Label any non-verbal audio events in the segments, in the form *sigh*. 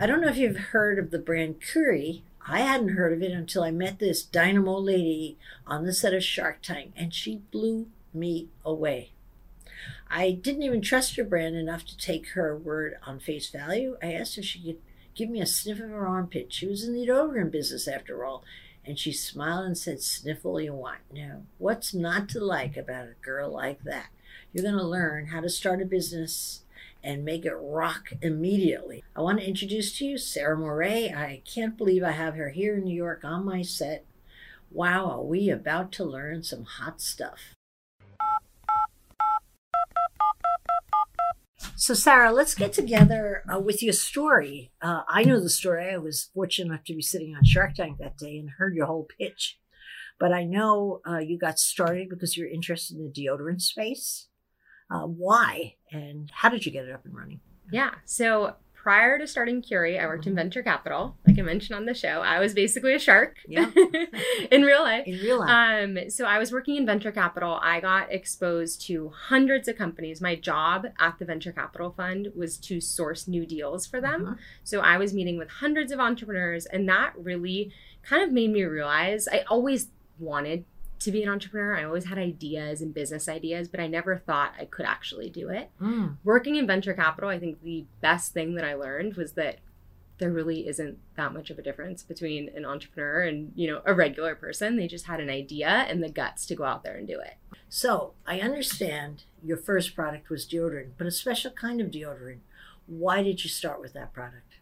I don't know if you've heard of the brand Curie. I hadn't heard of it until I met this dynamo lady on the set of Shark Tank, and she blew me away. I didn't even trust her brand enough to take her word on face value. I asked if she could give me a sniff of her armpit. She was in the deodorant business after all. And she smiled and said, Sniff all you want. Now, what's not to like about a girl like that? You're going to learn how to start a business and make it rock immediately. I want to introduce to you Sarah Moret. I can't believe I have her here in New York on my set. Wow, are we about to learn some hot stuff? So, Sarah, let's get together uh, with your story. Uh, I know the story. I was fortunate enough to be sitting on Shark Tank that day and heard your whole pitch. But I know uh, you got started because you're interested in the deodorant space. Uh, why and how did you get it up and running? Yeah. So prior to starting Curie, I worked in mm-hmm. venture capital. Like I mentioned on the show, I was basically a shark. Yeah. *laughs* in real life. In real life. Um, so I was working in venture capital. I got exposed to hundreds of companies. My job at the venture capital fund was to source new deals for them. Uh-huh. So I was meeting with hundreds of entrepreneurs, and that really kind of made me realize I always wanted to be an entrepreneur. I always had ideas and business ideas, but I never thought I could actually do it. Mm. Working in venture capital, I think the best thing that I learned was that there really isn't that much of a difference between an entrepreneur and, you know, a regular person. They just had an idea and the guts to go out there and do it. So, I understand your first product was deodorant, but a special kind of deodorant. Why did you start with that product?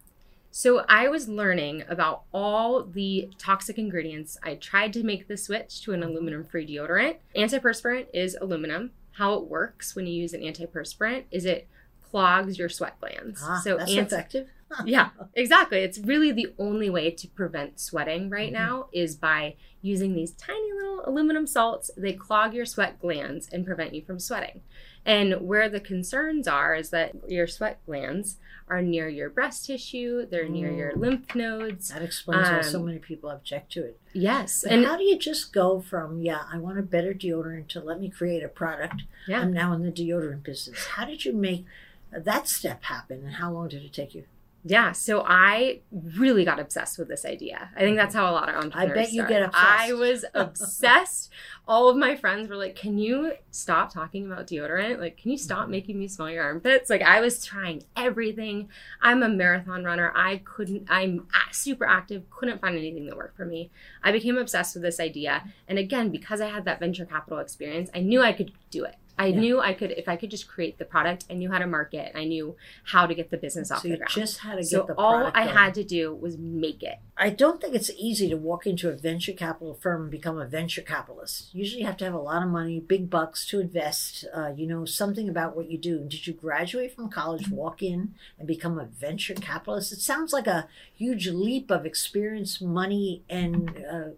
So I was learning about all the toxic ingredients. I tried to make the switch to an aluminum free deodorant. Antiperspirant is aluminum. How it works when you use an antiperspirant is it clogs your sweat glands. Ah, so that's anti- effective. *laughs* yeah, exactly. It's really the only way to prevent sweating right mm-hmm. now is by using these tiny little aluminum salts. They clog your sweat glands and prevent you from sweating. And where the concerns are is that your sweat glands are near your breast tissue, they're near your lymph nodes. That explains um, why so um, many people object to it. Yes. But and how do you just go from, yeah, I want a better deodorant to let me create a product? Yeah. I'm now in the deodorant business. How did you make that step happen and how long did it take you? Yeah, so I really got obsessed with this idea. I think that's how a lot of entrepreneurs. I bet you start. get obsessed. I was *laughs* obsessed. All of my friends were like, "Can you stop talking about deodorant? Like, can you stop mm-hmm. making me smell your armpits?" Like, I was trying everything. I'm a marathon runner. I couldn't. I'm super active. Couldn't find anything that worked for me. I became obsessed with this idea, and again, because I had that venture capital experience, I knew I could do it. I yeah. knew I could if I could just create the product. I knew how to market. I knew how to get the business off so the ground. Just how to so get the all I going. had to do was make it. I don't think it's easy to walk into a venture capital firm and become a venture capitalist. Usually, you have to have a lot of money, big bucks to invest. Uh, you know something about what you do. Did you graduate from college, walk in, and become a venture capitalist? It sounds like a huge leap of experience, money, and uh,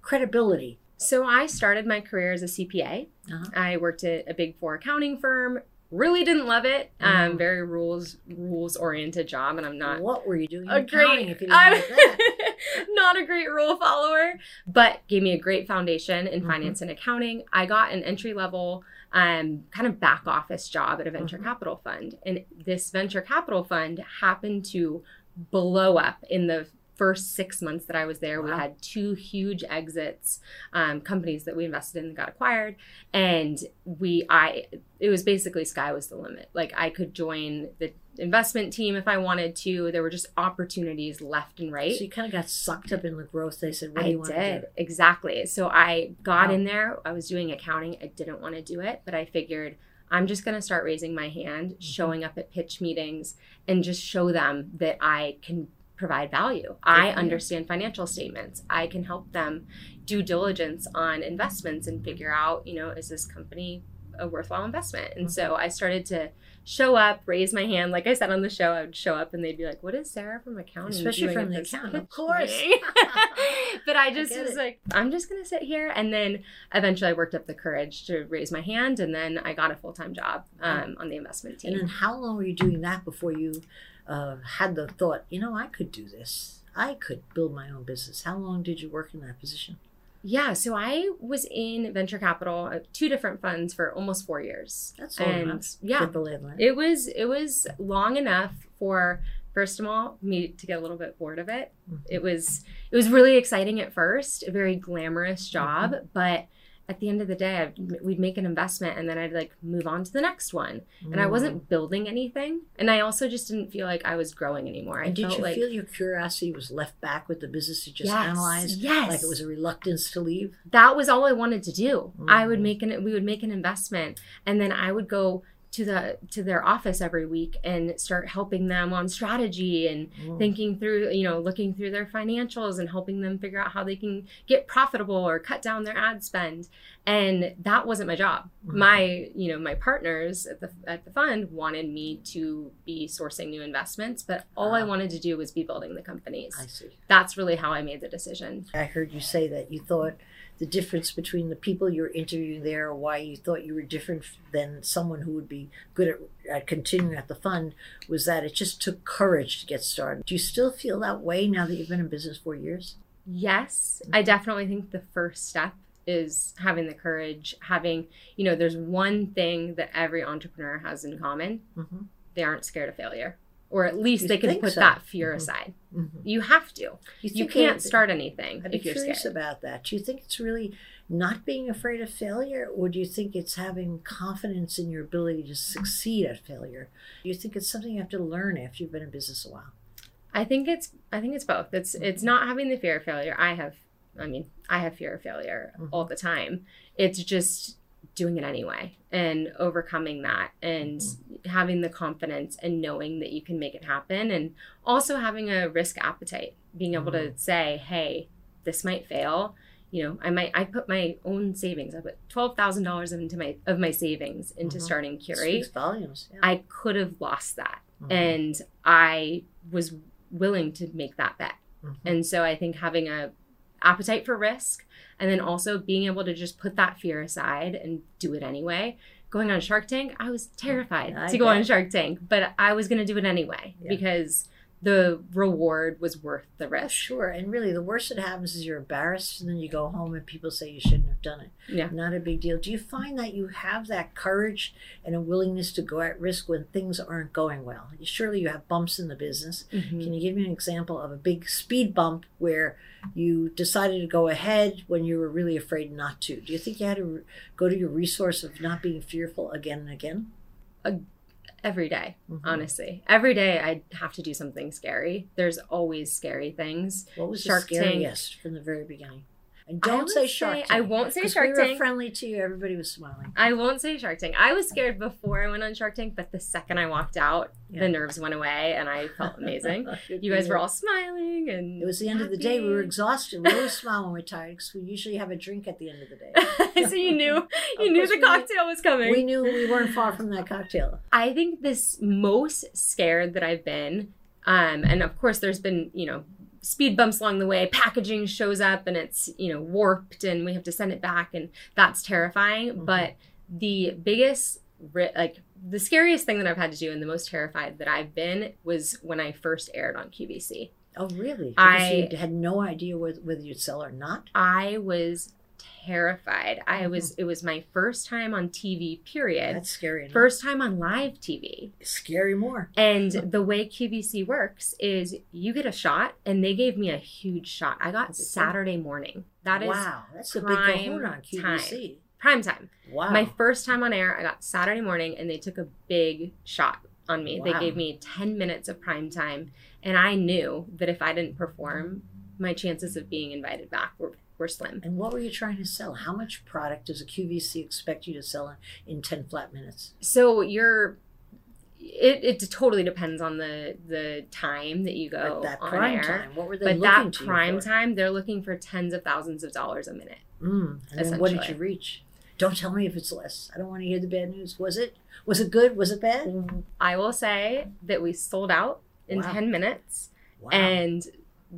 credibility. So I started my career as a CPA. Uh-huh. I worked at a big four accounting firm. Really didn't love it. Um, mm. very rules rules oriented job, and I'm not. What were you doing? A great, if you didn't that? *laughs* not a great rule follower, but gave me a great foundation in mm-hmm. finance and accounting. I got an entry level, um, kind of back office job at a venture mm-hmm. capital fund, and this venture capital fund happened to blow up in the first six months that I was there, wow. we had two huge exits, um, companies that we invested in that got acquired, and we I it was basically sky was the limit. Like I could join the investment team if I wanted to. There were just opportunities left and right. So you kind of got sucked up in the growth. They said, "What do you want did. to do?" Exactly. So I got wow. in there. I was doing accounting. I didn't want to do it, but I figured. I'm just going to start raising my hand, mm-hmm. showing up at pitch meetings, and just show them that I can provide value. I understand financial statements. I can help them do diligence on investments and figure out, you know, is this company a worthwhile investment. And so I started to show up, raise my hand. Like I said on the show, I would show up and they'd be like, "What is Sarah from accounting?" Especially from the this accounting, of course. *laughs* *laughs* but I just get was it. like, "I'm just gonna sit here." And then eventually, I worked up the courage to raise my hand, and then I got a full time job um, on the investment team. And then how long were you doing that before you uh, had the thought, you know, I could do this. I could build my own business. How long did you work in that position? Yeah, so I was in venture capital, uh, two different funds for almost four years. That's long and enough. yeah, the lay of the land. it was it was long enough for first of all me to get a little bit bored of it. Mhm. It was it was really exciting at first, a very glamorous job, but at the end of the day, I'd, we'd make an investment and then I'd like move on to the next one. And I Mm. wasn't building anything, and I also just didn't feel like I was growing anymore. I And did you like feel your curiosity was left back with the business you just Yes, analyzed? yes. Like it was a reluctance to leave? that was all I wanted to do. I would Mhm. make an we would make an investment and then I would go to the to their office every week and start helping them on strategy and Mm. thinking through, you know, looking through their financials and helping them figure out how they can get profitable or cut down their ad spend. And that wasn't my job. Mhm. My, you know, my partners at the at the fund wanted me to be sourcing new investments, but all I Ah. wanted to do was be building the companies. I see. That's really how I made the decision. I heard you say that you thought the difference between the people you were interviewing there, or why you thought you were different than someone who would be good at, at continuing at the fund, was that it just took courage to get started. Do you still feel that way now that you've been in business for years? Yes, I Mm-hmm. definitely think the first step is having the courage, having, you know, there's one thing that every entrepreneur has in common. Mm-hmm. They aren't scared of failure. Or at least You they can put so? that fear Mhm. aside. Mm-hmm. You have to. You, You can't start anything I'd be if you're curious scared. about that. Do you think it's really not being afraid of failure, or do you think it's having confidence in your ability to succeed at failure? Do you think it's something you have to learn after you've been in business a while? I think it's I think it's both. It's it's not having the fear of failure. I have I mean, I have fear of failure Mhm. all the time. It's just doing it anyway and overcoming that and having the confidence and knowing that you can make it happen and also having a risk appetite, being able to say, "Hey, this might fail." You know, I might I put my own savings. I put $12,000 into my of my savings into Mhm. starting Curie. volumes. Yeah. I could have lost that Mhm. and I was willing to make that bet. Mhm. And so I think having a appetite for risk and then also being able to just put that fear aside and do it anyway. Going on Shark Tank, I was terrified oh, I to go on. Shark Tank, but I was going to do it anyway Yeah. because the reward was worth the risk. sure. And really, the worst that happens is you're embarrassed, and then you go home and people say you shouldn't have done it. Yeah. Not a big deal. Do you find that you have that courage and a willingness to go at risk when things aren't going well? Surely you have bumps in the business. Mhm. Can you give me an example of a big speed bump where you decided to go ahead when you were really afraid not to? Do you think you had to go to your resource of not being fearful again and again? Every day, Mhm. honestly. Every day I have to do something scary. There's always scary things. What was Shark the Tank. from the very beginning? And don't say Shark Tank. I won't say Shark we were friendly to you. Everybody was smiling. I won't say Shark Tank. I was scared before I went on Shark Tank, but the second I walked out, Yeah. the nerves went away and I felt *laughs* amazing. you guys were all smiling and It was the end of the day. We were exhausted. We always smile when we're tired because we usually have a drink at the end of the day. *laughs* so you knew *laughs* you knew the we knew- cocktail was coming. We knew we weren't far from that cocktail. I think this most scared that I've been, um, and of course there's been you know speed bumps along the way. Packaging shows up and it's you know warped, and we have to send it back, and that's terrifying. Mhm. But the biggest like the scariest thing that I've had to do and the most terrified that I've been was when I first aired on QVC. Oh, really? Because I- you had no idea whether, whether you'd sell or not. I was terrified. I Mm-hmm. was it was my first time on TV period. That's scary. Enough. First time on live TV. scary more. And the way QVC works is you get a shot, and they gave me a huge shot. I got? Saturday morning. That is wow. That's a big prime on QVC. prime time. Wow. My first time on air, I got Saturday morning, and they took a big shot on me. They gave me 10 minutes of prime time, and I knew that if I didn't perform, my chances of being invited back were, were slim. and what were you trying to sell? How much product does a QVC expect you to sell in, in 10 flat minutes? So you're. It, it totally depends on the the time that you go At that on prime air. time, what were they But that prime time, they're looking for tens of thousands of dollars a minute. Mm. And then what did you reach? Don't tell me if it's less. I don't want to hear the bad news. Was it? Was it good? Was it bad? I will say that we sold out in Wow. 10 minutes Wow. and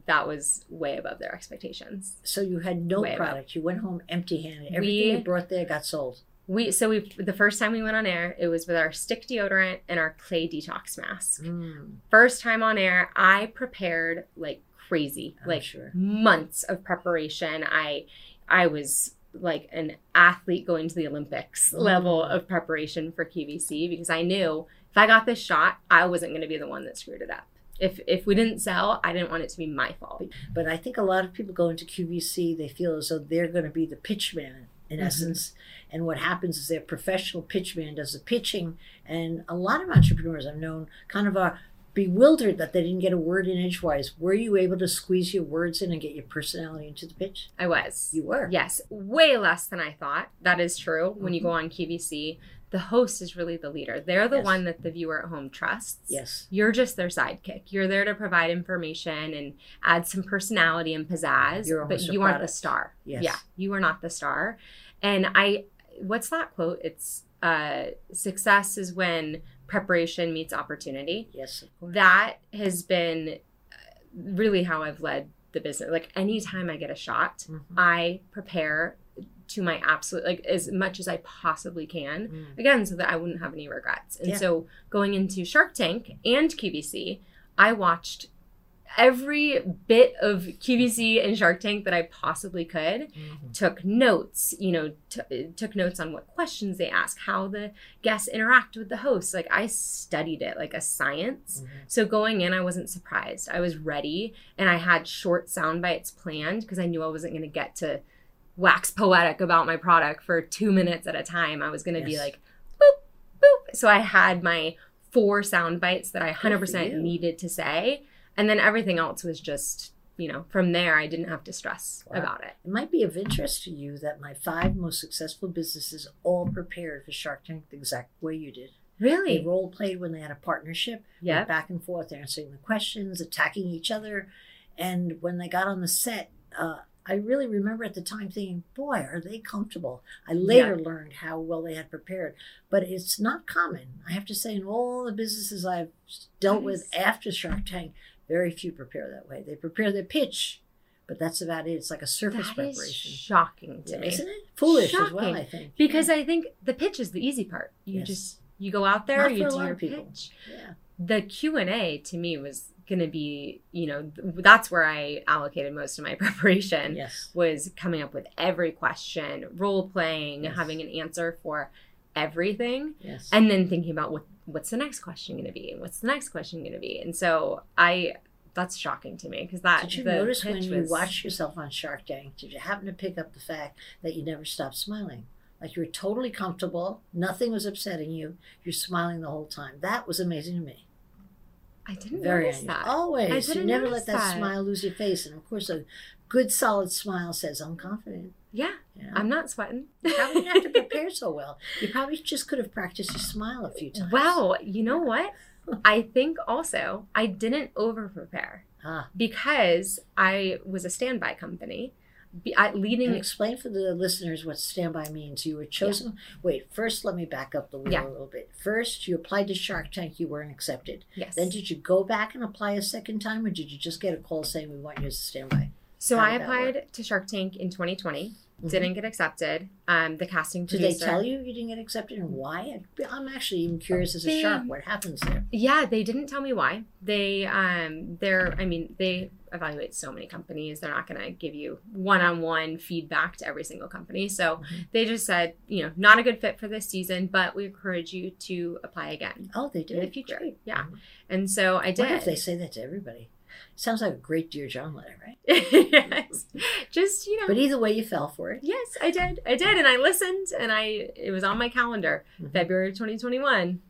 that was way above their expectations. so you had no Way above. product. You went home empty-handed. Everything We- you brought there got sold. We so we the first time we went on air, it was with our stick deodorant and our clay detox mask. Mm, First time on air, I prepared like crazy, I'm like sure. months of preparation. I I was like an athlete going to the Olympics Mm. level of preparation for QVC because I knew if I got this shot, I wasn't going to be the one that screwed it up. If if we didn't sell, I didn't want it to be my fault. But I think a lot of people go into QVC, they feel as though they're going to be the pitch man in Mhm. essence. And what happens is their professional pitch man does the pitching. And a lot of entrepreneurs I've known kind of are bewildered that they didn't get a word in edgewise. Were you able to squeeze your words in and get your personality into the pitch? I was. You were. Yes, way less than I thought. That is true. When you go on QVC, the host is really the leader. They're the Yes. one that the viewer at home trusts. Yes. You're just their sidekick. You're there to provide information and add some personality and pizzazz, but you aren't the star. Yes. Yeah, you are not the star. And I, what's that quote? It's uh, success is when preparation meets opportunity. Yes. That has been uh, really how I've led the business. Like anytime I get a shot, Mhm. I prepare to my absolute like as much as I possibly can. Mm. Again, so that I wouldn't have any regrets. And Yeah. so going into Shark Tank and QVC, I watched every bit of QVC and Shark Tank that I possibly could. Mhm. Took notes, you know, t- took notes on what questions they ask, how the guests interact with the hosts. Like I studied it like a science. Mhm. So going in, I wasn't surprised. I was ready and I had short sound bites planned because I knew I wasn't going to get to wax poetic about my product for two minutes at a time. I was going to be like, boop, boop. So I had my four sound bites that I 100% needed to say. And then everything else was just, you know, from there, I didn't have to stress Wow. about it. It might be of interest to you that my five most successful businesses all prepared for Shark Tank the exact way you did. Really? They role played when they had a partnership. Yeah. back and forth answering the questions, attacking each other. And when they got on the set, uh, I really remember at the time thinking, boy, are they comfortable. I later learned how well they had prepared. But it's not common. I have to say, in all the businesses I've dealt with after Shark Tank, very few prepare that way. They prepare their pitch, but that's about it. It's like a surface That is preparation. shocking to Yeah, me. isn't it? Foolish as well, Shocking. I think. Because I think the pitch is the easy part. You Yes. just you go out there, you do your people. pitch. yeah. The Q and A to me was going to be, you know, that's where I allocated most of my *laughs* preparation. Yes. Was coming up with every question, role playing, Yes. having an answer for everything, Yes. and then thinking about what what's the next question going to be, and what's the next question going to be. And so I, that's shocking to me because that Did you the notice when pitch you was- watched yourself on Shark Tank? Did you happen to pick up the fact that you never stopped smiling? Like you were totally comfortable, nothing was upsetting you. You're smiling the whole time. That was amazing to me. I didn't Very notice unusual. that. Always, I you never let that, that. smile lose your face. And of course, a good, solid smile says, "I'm confident." Yeah, You know? I'm not sweating. *laughs* You probably didn't have to prepare so well. You probably just could have practiced your smile a few times. Wow, you know what? I think also I didn't over prepare Ah, because I was a standby company. Be, I, leading and explain for the listeners what standby means. You were chosen. Wait, first let me back up the wheel Yeah. a little bit. First, you applied to Shark Tank. You weren't accepted. yes. Then did you go back and apply a second time, or did you just get a call saying we want you as a standby? so I applied to Shark Tank in 2020. Mhm. Didn't get accepted. Um, the casting Did they tell you you didn't get accepted and why? I'm actually even curious as a They- shark what happens there. Yeah, they didn't tell me why. They um they're I mean, they evaluate so many companies. They're not going to give you one-on-one feedback to every single company. So Mhm. they just said, you know, not a good fit for this season, but we encourage you to apply again Oh, they do in the future. Great. Yeah. Mhm. And so I I wonder if they say that to everybody. Sounds like a great Dear John letter, right? *laughs* yes. Just, you know. But either way, you fell for it. yes, I did. I did and I listened and I it was on my calendar. Mhm. February 2021.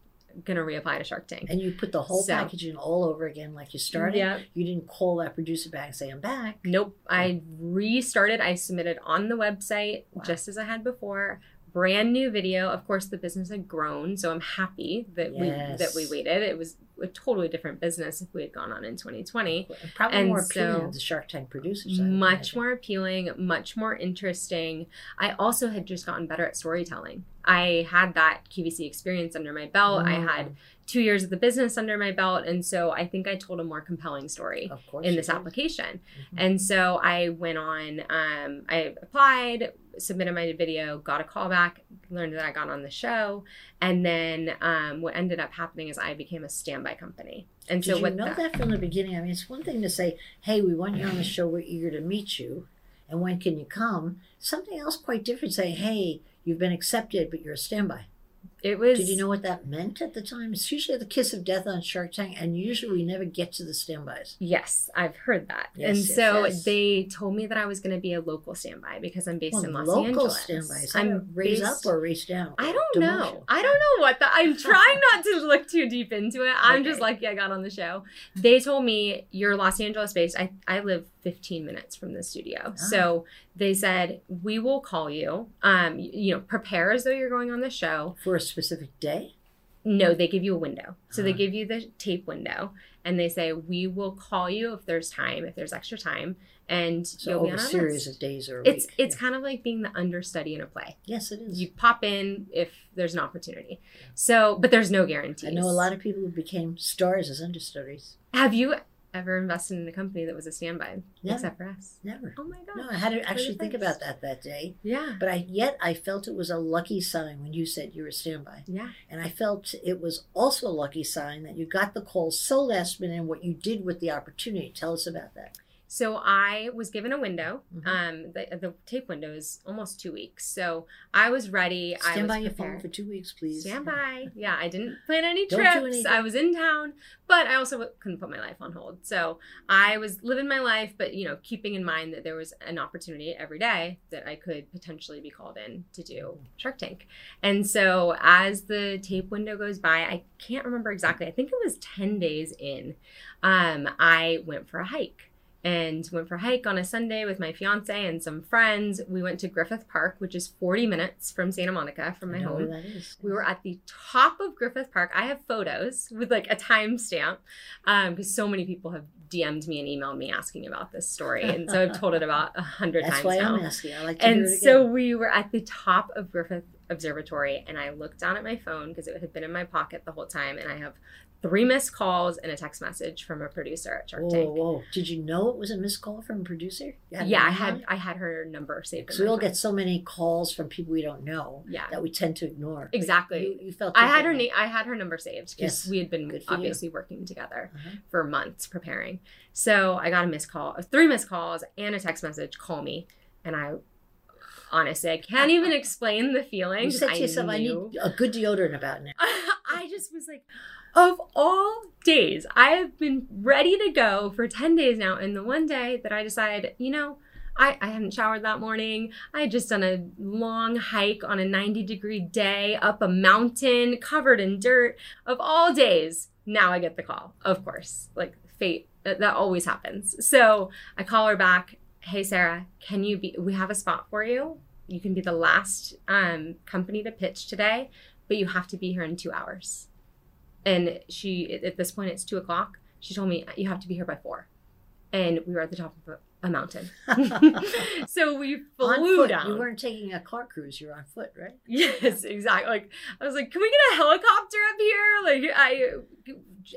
Going to reapply to Shark Tank. And you put the whole So- package in all over again, like you started. Yeah. You didn't call that producer back and say, "I'm back." Nope. I restarted. I submitted on the website Wow. just as I had before. Brand new video. Of course, the business had grown, so I'm happy that we that we waited. It was a totally different business if we had gone on in 2020. Probably And more appealing so- the Shark Tank producers. Much more appealing, much more interesting. I also had just gotten better at storytelling. I had that QVC experience under my belt. I Mm. had two years of the business under my belt, and so I think I told a more compelling story in this application. Mhm. And so I went on, um, I applied, submitted my video, got a call back, learned that I got on the show. And then um, what ended up happening is I became a standby company. And Did so you know that, that from the beginning? I mean, it's one thing to say, "Hey, we want you on the show. We're eager to meet you, and when can you come?" Something else quite different. Say, "Hey, you've been accepted, but you're a standby." It was. Did you know what that meant at the time? It's usually the kiss of death on Shark Tank, and usually we never get to the standbys. Yes, I've heard that. Yes, and yes, so yes. they told me that I was going to be a local standby because I'm based Well, in Los local Angeles. standby. Is I'm that a raise based- up or raise down? I don't Demotion? know. I don't know what the. I'm *laughs* trying not to look too deep into it. I'm just lucky I got on the show. They told me you're Los Angeles based. I I live 15 minutes from the studio, Ah. so they said we will call you. Um, you know, prepare as though you're going on the show. for a specific day. No, they give you a window. So they Ah. give you the tape window, and they say we will call you if there's time, if there's extra time, and So you'll be on a series list. of days or a It's week. it's kind of like being the understudy in a play. yes, it is. You pop in if there's an opportunity. So, but there's no guarantee I know a lot of people who became stars as understudies. Have you ever invested in a company that was a standby, Never. except for us? Never. Oh my god! No, I had to actually think about that that day. Yeah, But I yet I felt it was a lucky sign when you said you were a standby, yeah. and I felt it was also a lucky sign that you got the call so last minute and what you did with the opportunity. Tell us about that. So I was given a window. Mhm. Um, the, the tape window is almost two weeks. So I was ready. I Stand was by your prepared. phone for two weeks, please. Stand by. *laughs* Yeah, I didn't plan any trips. I was in town, but I also couldn't put my life on hold. So I was living my life, but you know, keeping in mind that there was an opportunity every day that I could potentially be called in to do Shark Tank. And so as the tape window goes by, I can't remember exactly. I think it was 10 days in. Um, I went for a hike and went for a hike on a Sunday with my fiance and some friends. We went to Griffith Park, which is 40 minutes from Santa Monica from my home. where that is. We were at the top of Griffith Park. I have photos with like a timestamp because um, so many people have DM'd me and emailed me asking about this story. And so I've told it about a hundred That's times why now. I'm asking. I like to And so we were at the top of Griffith Observatory, and I looked down at my phone because it had been in my pocket the whole time, and I have three missed calls and a text message from a producer at Shark Tank. whoa! whoa! Did you know it was a missed call from a producer? Yeah, I had? I had her number saved. So we all get so many calls from people we don't know yeah. that we tend to ignore. Exactly. You, you felt I had her name. I had her number saved because Yes. we had been for you. obviously working together Uh-huh. for months preparing. So I got a missed call, three missed calls, and a text message. Call me, and I honestly I can't even *laughs* explain the feeling. You said to yourself, "I knew- need a good deodorant about now." *laughs* I just was like, of all days, I have been ready to go for 10 days now. And the one day that I decide, you know, I, I hadn't showered that morning. I had just done a long hike on a 90 degree day up a mountain covered in dirt. Of all days, now I get the call, of course. Like fate, that, that always happens. So I call her back. Hey, Sarah, can you be, we have a spot for you. You can be the last um, company to pitch today but you have to be here in two hours. And she, at this point, it's two o'clock. She told me, you have to be here by four. And we were at the top of a, mountain. *laughs* *laughs* so we flew down. You weren't taking a car cruise. you're on foot, right? Yes, exactly. Like I was like, can we get a helicopter up here? Like I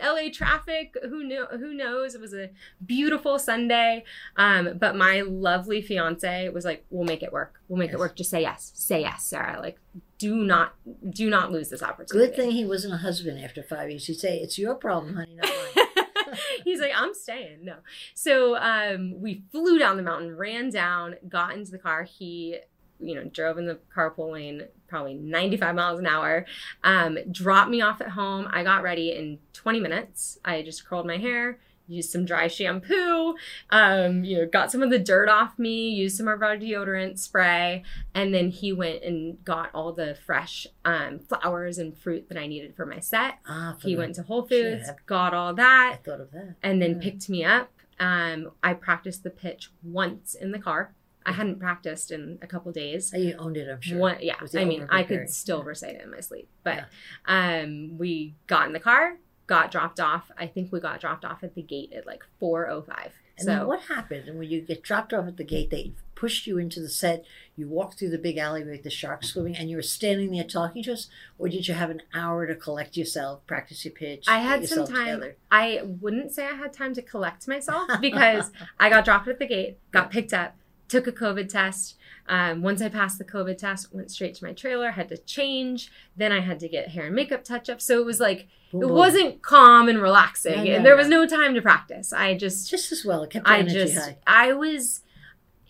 LA traffic, who knew who knows? It was a beautiful Sunday. Um, but my lovely fiance was like, We'll make it work. We'll make Yes. it work. Just say yes. Say yes, Sarah. Like do not do not lose this opportunity. Good thing he wasn't a husband after five years. He'd say, "It's your problem, honey, not mine." *laughs* He's like, I'm staying. No. So um, we flew down the mountain, ran down, got into the car. He, you know, drove in the carpool lane probably 95 miles an hour, um, dropped me off at home. I got ready in 20 minutes. I just curled my hair, used some dry shampoo, um, you know, got some of the dirt off me, used some of our deodorant spray, and then he went and got all the fresh um, flowers and fruit that I needed for my set. ah, for He went to Whole Foods, Yeah. got all that, I thought of that. and then Yeah. picked me up. Um, I practiced the pitch once in the car, I hadn't practiced in a couple days. Oh, You owned it, I'm sure. One, yeah, I mean, I could still Yeah. recite it in my sleep. But um, we got in the car, got dropped off. I think we got dropped off at the gate at like four oh five. And So what happened? And when you get dropped off at the gate, they pushed you into the set. You walked through the big alleyway with the sharks swimming, and you were standing there talking to us. Or did you have an hour to collect yourself, practice your pitch? I had some time. together? I wouldn't say I had time to collect myself because *laughs* I got dropped at the gate, got picked up, took a COVID test. Um, once I passed the COVID test, went straight to my trailer, had to change. Then I had to get hair and makeup touch up. So it was like, Boom, it boom. wasn't calm and relaxing. No, no, and there was no time to practice. I just, just as well. It kept I just, high. I was,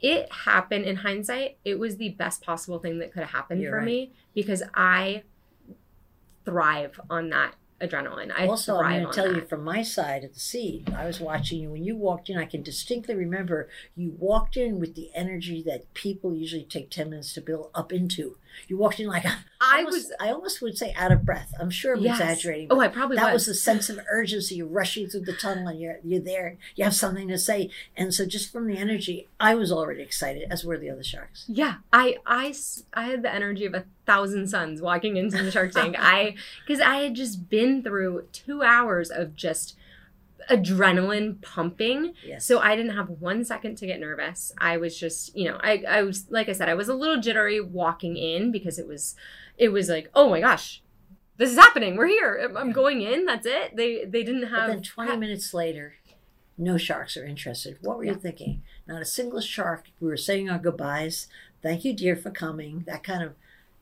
it happened in hindsight. It was the best possible thing that could have happened You're for right. me because I thrive on that adrenaline. I also, I'm going to tell that. you from my side of the seat, I was watching you when you walked in. I can distinctly remember you walked in with the energy that people usually take 10 minutes to build up into. You walked in like, I almost- was, I almost would say out of breath. I'm sure I'm yes. exaggerating. Oh, I probably that was. was a sense of urgency. You're rushing through the tunnel and you're, you're there. You have something to say. And so, just from the energy, I was already excited, as were the other sharks. Yeah, I I I had the energy of a thousand suns walking into the Shark *laughs* Tank. I, because I had just been through two hours of just adrenaline pumping. Yes. So I didn't have one second to get nervous. I was just, you know, I, I was, like I said, I was a little jittery walking in because it was, it was like, oh my gosh, this is happening. We're here. I'm- going in. That's it. They, they didn't But have. then 20 minutes later, no sharks are interested. What were you thinking? Not a single shark. We were saying our goodbyes. Thank you, dear, for coming. That kind of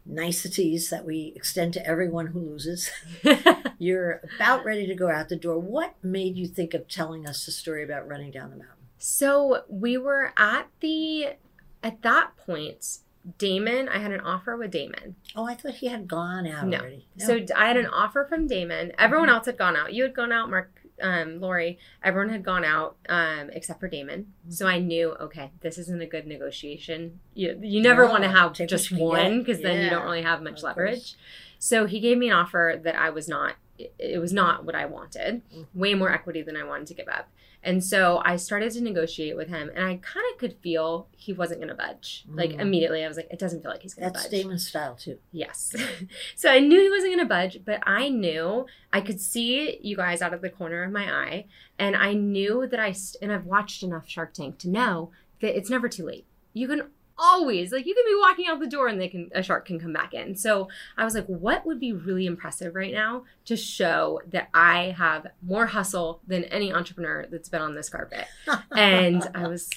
niceties that we extend to everyone who loses. *laughs* *laughs* You're about ready to go out the door. What made you think of telling us the story about running down the mountain? So we were at the at that point, Daymond, I had an offer with Daymond. Oh, I thought he had gone out No. already. So I had an offer from Daymond. Everyone mm-hmm. else had gone out. You had gone out, Mark, um, Lori. Everyone had gone out um, except for Daymond. So I knew, okay, this isn't a good negotiation. You you never No, want to have just what you can one because then you don't really have much of leverage. course. So he gave me an offer that I was not. It, was not what I wanted. Mhm. Way more equity than I wanted to give up. And so I started to negotiate with him, and I kind of could feel he wasn't going to budge. Like Mm. immediately, I was like, it doesn't feel like he's going to That's budge. Daymond's style, too. Yes. *laughs* so I knew he wasn't going to budge, but I knew I could see you guys out of the corner of my eye. And I knew that I, st- and I've watched enough Shark Tank to know that it's never too late. You can always, like, you can be walking out the door and they can, a shark can come back in. So I was like, what would be really impressive right now to show that I have more hustle than any entrepreneur that's been on this carpet? and I was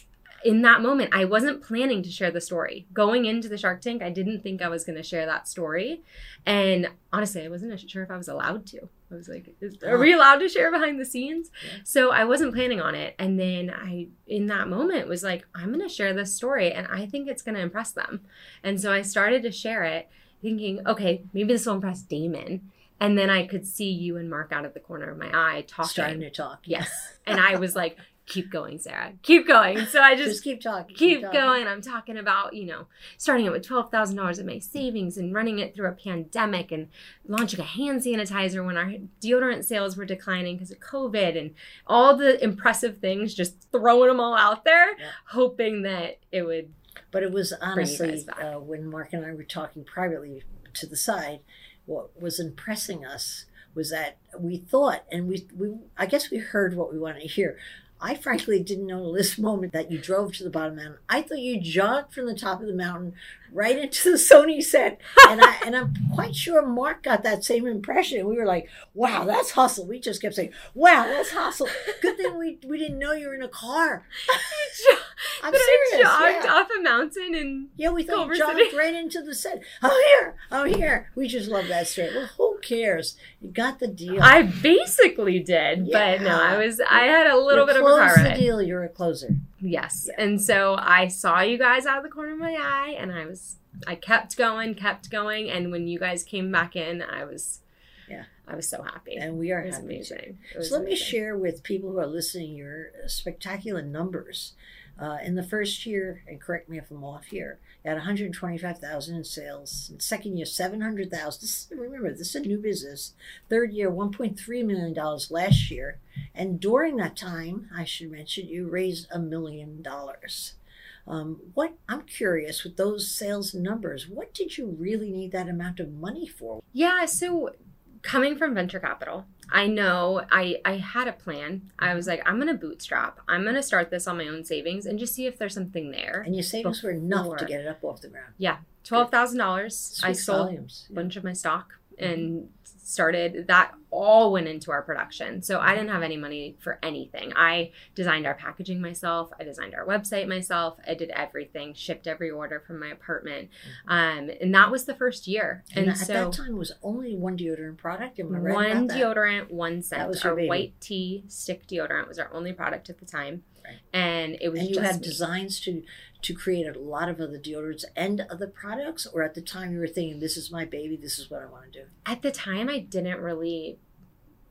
in that moment, I wasn't planning to share the story. Going into the Shark Tank, I didn't think I was going to share that story. And honestly, I wasn't sure if I was allowed to. I was like, is, are uh-huh. we allowed to share behind the scenes? Yeah. So I wasn't planning on it. And then I, in that moment, was like, I'm going to share this story and I think it's going to impress them. And so I started to share it thinking, okay, maybe this will impress Daymond. And then I could see you and Mark out of the corner of my eye talking. Starting to talk. Yes. *laughs* And I was like, keep going, Sarah. Keep going. So I Just, just keep talking. keep talking. going. I'm talking about, you know, starting it with $12,000 of my savings and running it through a pandemic and launching a hand sanitizer when our deodorant sales were declining because of COVID and all the impressive things, just throwing them all out there, Yeah. hoping that it would. But it was honestly uh, when Mark and I were talking privately to the side, what was impressing us was that we thought, and we, we I guess we heard what we wanted to hear. I frankly didn't know this moment that you drove to the bottom mountain. I thought you jogged from the top of the mountain right into the Sony set, and I and I'm quite sure Mark got that same impression. We were like, "Wow, that's hustle." We just kept saying, "Wow, that's hustle." Good thing we we didn't know you were in a car. *laughs* I'm But I serious. jogged yeah. off a mountain and Yeah, we thought Culver jogged City. right into the set. Oh here, oh here. We just love that story. Well, who cares? You got the deal. I basically did, but no, I was I had a little You bit of a car the deal. You're a closer. Yes. And so I saw you guys out of the corner of my eye and I was I kept going, kept going, and when you guys came back in, I was Yeah. I was so happy. And we are happy. amazing. So let me share with people who are listening your spectacular numbers. Uh, in the first year, and correct me if I'm off here, at 125,000 in sales. In second year, 700,000. This, remember, this is a new business. Third year, 1.3 million dollars last year, and during that time, I should mention, you raised a million dollars. Um, what I'm curious with those sales numbers, what did you really need that amount of money for? Yeah, so coming from venture capital, I know I I had a plan. I was like, I'm gonna bootstrap. I'm gonna start this on my own savings and just see if there's something there. And your savings were enough to get it up off the ground. Yeah, twelve thousand dollars. I sold volumes. a bunch of my stock and started that all went into our production. So i didn't have any money for anything. I designed our packaging myself. I designed our website myself. I did everything shipped every order from my apartment. Um, and that was the first year. And, and, at so that time was only one deodorant product. Am I right one deodorant one scent. Was our baby. white tea stick deodorant was our only product at the time. Right. and it was And you had designs to to create a lot of other deodorants and other products, or at the time you were thinking, "This is my baby. This is what I want to do." at the time i didn't really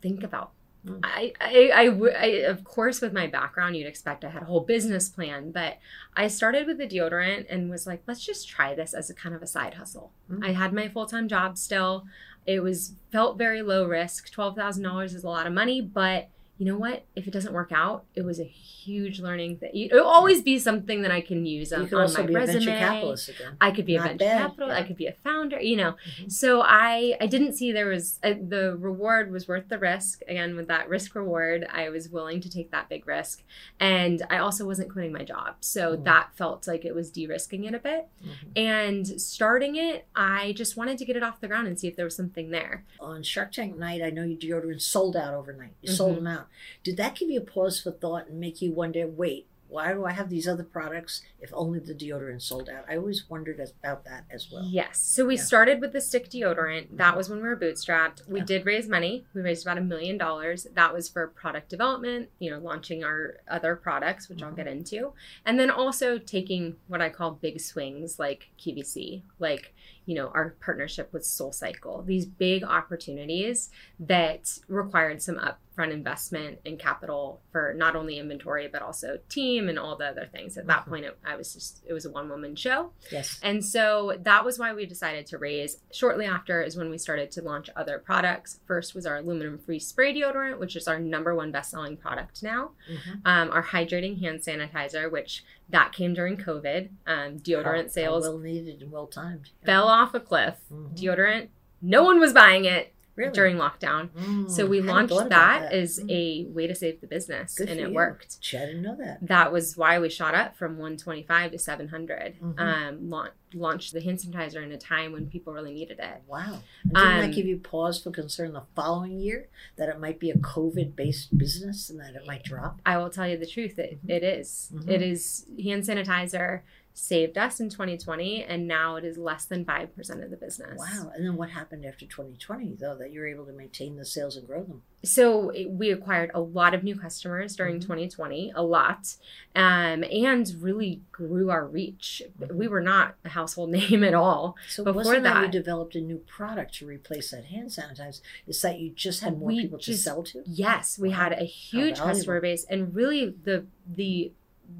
think about Mm. I, I, I, w- I- of course with my background you'd expect i had a whole business plan but i started with the deodorant and was like let's just try this as a kind of a side hustle Mm. i had my full-time job still it was felt very low risk $12000 is a lot of money but you know what if it doesn't work out it was a huge learning thing it'll always be something that i can use on, you could on also my be a venture capitalist again. I could be a venture bad, capital. I could be a founder. You know, Mhm. so I I didn't see there was uh, the reward was worth the risk. Again, with that risk reward, I was willing to take that big risk, and I also wasn't quitting my job, so Mhm. that felt like it was de-risking it a bit. Mhm. And starting it, I just wanted to get it off the ground and see if there was something there. On Shark Tank night, I know your deodorant sold out overnight. You sold Mhm. them out. Did that give you a pause for thought and make you wonder, wait, why do I have these other products if only the deodorant sold out? I always wondered about that as well. Yes. So we Yeah. started with the stick deodorant. That was when we were bootstrapped. We Yeah. did raise money. We raised about a million dollars. That was for product development, you know, launching our other products, which I'll Mhm. get into. And then also taking what I call big swings like QVC, like, you know, our partnership with Soul Cycle. These big opportunities that required some upfront investment and capital for not only inventory but also team and all the other things. At that Mhm. point it, I was just it was a one woman show. Yes. And so that was why we decided to raise. Shortly after is when we started to launch other products. First was our aluminum free spray deodorant, which is our number one best selling product now. Mhm. Um, our hydrating hand sanitizer, which that came during COVID. Um, deodorant How- how sales well needed and well timed. fell off a cliff. Mhm. Deodorant, no one was buying it Really? during lockdown. Mm, So we launched that, as Mm. a way to save the business, Good and it you. worked Gee, I didn't know that. that was why we shot up from 125 to 700 Mhm. um launch, launched the hand sanitizer in a time when people really needed it Wow. And didn't Um, that give you pause for concern the following year that it might be a COVID based business and that it might drop? i will tell you the truth it, Mhm. it is. Mhm. It is hand sanitizer saved us in 2020 and now it is less than 5% of the business Wow. And then what happened after 2020, though, that you were able to maintain the sales and grow them? so it- we acquired a lot of new customers during Mhm. 2020 a lot um, and really grew our reach Mhm. we were not a household *laughs* name at all So Before that, you that- developed a new product to replace that hand sanitizer? Is that you just had more people to sell to? Yes, we had a huge customer base, and really the the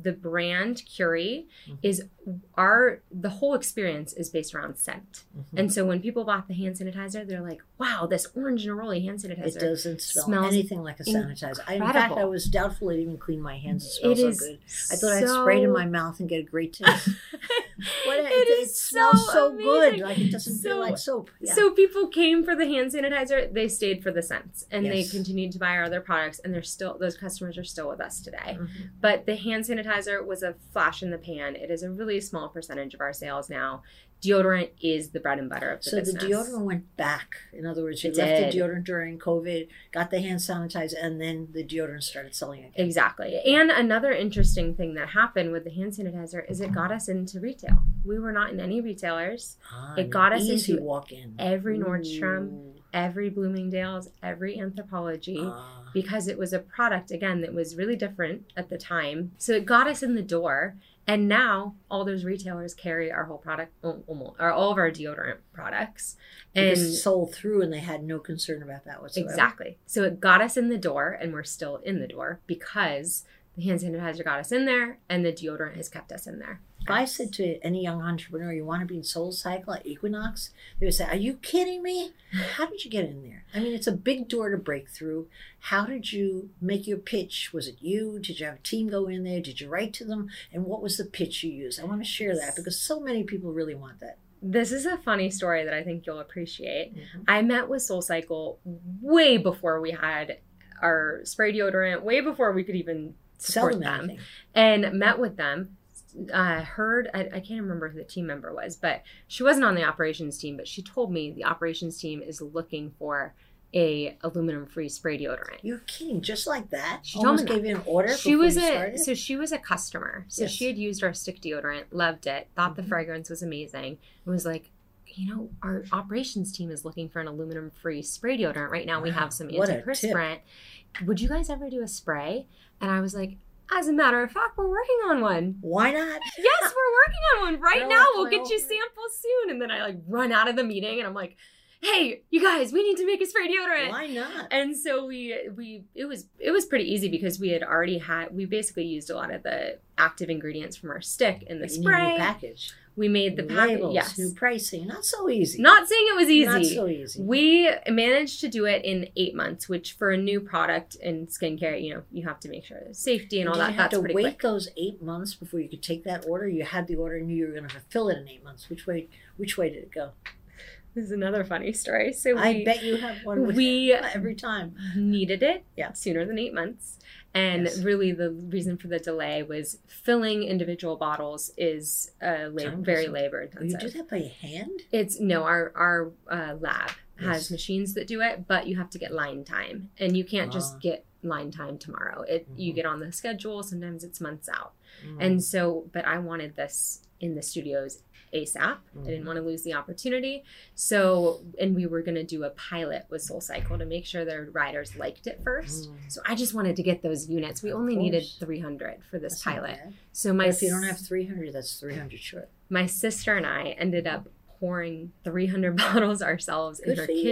the brand Curie Mhm. is our the whole experience is based around scent. Mhm. And so when people bought the hand sanitizer, they're like, "Wow, this orange neroli hand sanitizer." It doesn't smell smells anything like a sanitizer. I, in fact. I was doubtful it even cleaned my hands. It smells It so good. I thought I'd spray it in my mouth and get a great *laughs* taste. What a- it is smells so, so, good. Like it doesn't feel like soap. Yeah. So people came for the hand sanitizer, they stayed for the scents, and they continued to buy our other products, and they're still those customers are still with us today. Mhm. But the hand sanitizer was a flash in the pan. It is a really small percentage of our sales now. Deodorant is the bread and butter of the So business. So the deodorant went back. In other words, you It left did. the deodorant during COVID, got the hand sanitizer, and then the deodorant started selling again. Exactly. And another interesting thing that happened with the hand sanitizer is it got us into retail. We were not in any retailers. Ah, It got us into walk in. every Nordstrom, Ooh. Every Bloomingdale's, every Anthropologie. Ah. Because it was a product again that was really different at the time. So it got us in the door, and now all those retailers carry our whole product, oh, oh, almost, or all of our deodorant products, and it sold through, and they had no concern about that whatsoever. exactly. So it got us in the door, and we're still in the door because the hand sanitizer got us in there, and the deodorant has kept us in there. If I said to any young entrepreneur, you want to be in Soul Cycle at Equinox, they would say, Are you kidding me? How did you get in there? I mean, it's a big door to break through. How did you make your pitch? Was it you? Did you have a team go in there? Did you write to them? And what was the pitch you used? I want to share that because so many people really want that. This is a funny story that I think you'll appreciate. Mhm. I met with Soul Cycle way before we had our spray deodorant, way before we could even support them and met with them. Uh, heard, I, I can't remember who the team member was, but she wasn't on the operations team. But she told me the operations team is looking for a aluminum free spray deodorant. You're kidding, just like that? She told Almost me that. gave you an order. She was a so she was a customer. So Yes. she had used our stick deodorant, loved it, thought the Mhm. fragrance was amazing, and was like, you know, our operations team is looking for an aluminum free spray deodorant. Right now we have some what antiperspirant. Would you guys ever do a spray? And I was like, as a matter of fact, we're working on one. Why not? Yes, we're working on one right now. We'll get you samples soon. And then I like run out of the meeting and I'm like, hey, you guys, we need to make a spray deodorant. Why not? And so we we it was it was pretty easy because we had already had we basically used a lot of the active ingredients from our stick in the You need a new spray. package. We made the package. labels, Yes. new pricing. Not so easy. Not saying it was easy. Not so easy. We managed to do it in eight months, which for a new product in skincare, you know, you have to make sure there's safety and all that. you have That's to wait quick. those eight months before you could take that order? You had the order and knew you were going to fulfill it in eight months. Which way? Which way did it go? This is another funny story. So we, I bet you have one. With we every time. needed it Yeah. sooner than eight months. And Yes. really, the reason for the delay was filling individual bottles is uh, lab- very labor Oh, you do intensive. that by hand? It's no, our our uh, lab has machines that do it, but you have to get line time, and you can't Ah. just get line time tomorrow. It you Mhm. get on the schedule. Sometimes it's months out, Mm. and so. But I wanted this in the studios ASAP. I didn't Mhm. want to lose the opportunity. So, and we were going to do a pilot with Soul Cycle to make sure their riders liked it first. Mm. So I just wanted to get those units. We only needed 300 for this That's pilot. So my But if you don't have 300, that's 300 short. my sister and I ended up pouring 300 *laughs* bottles ourselves in Good her for you.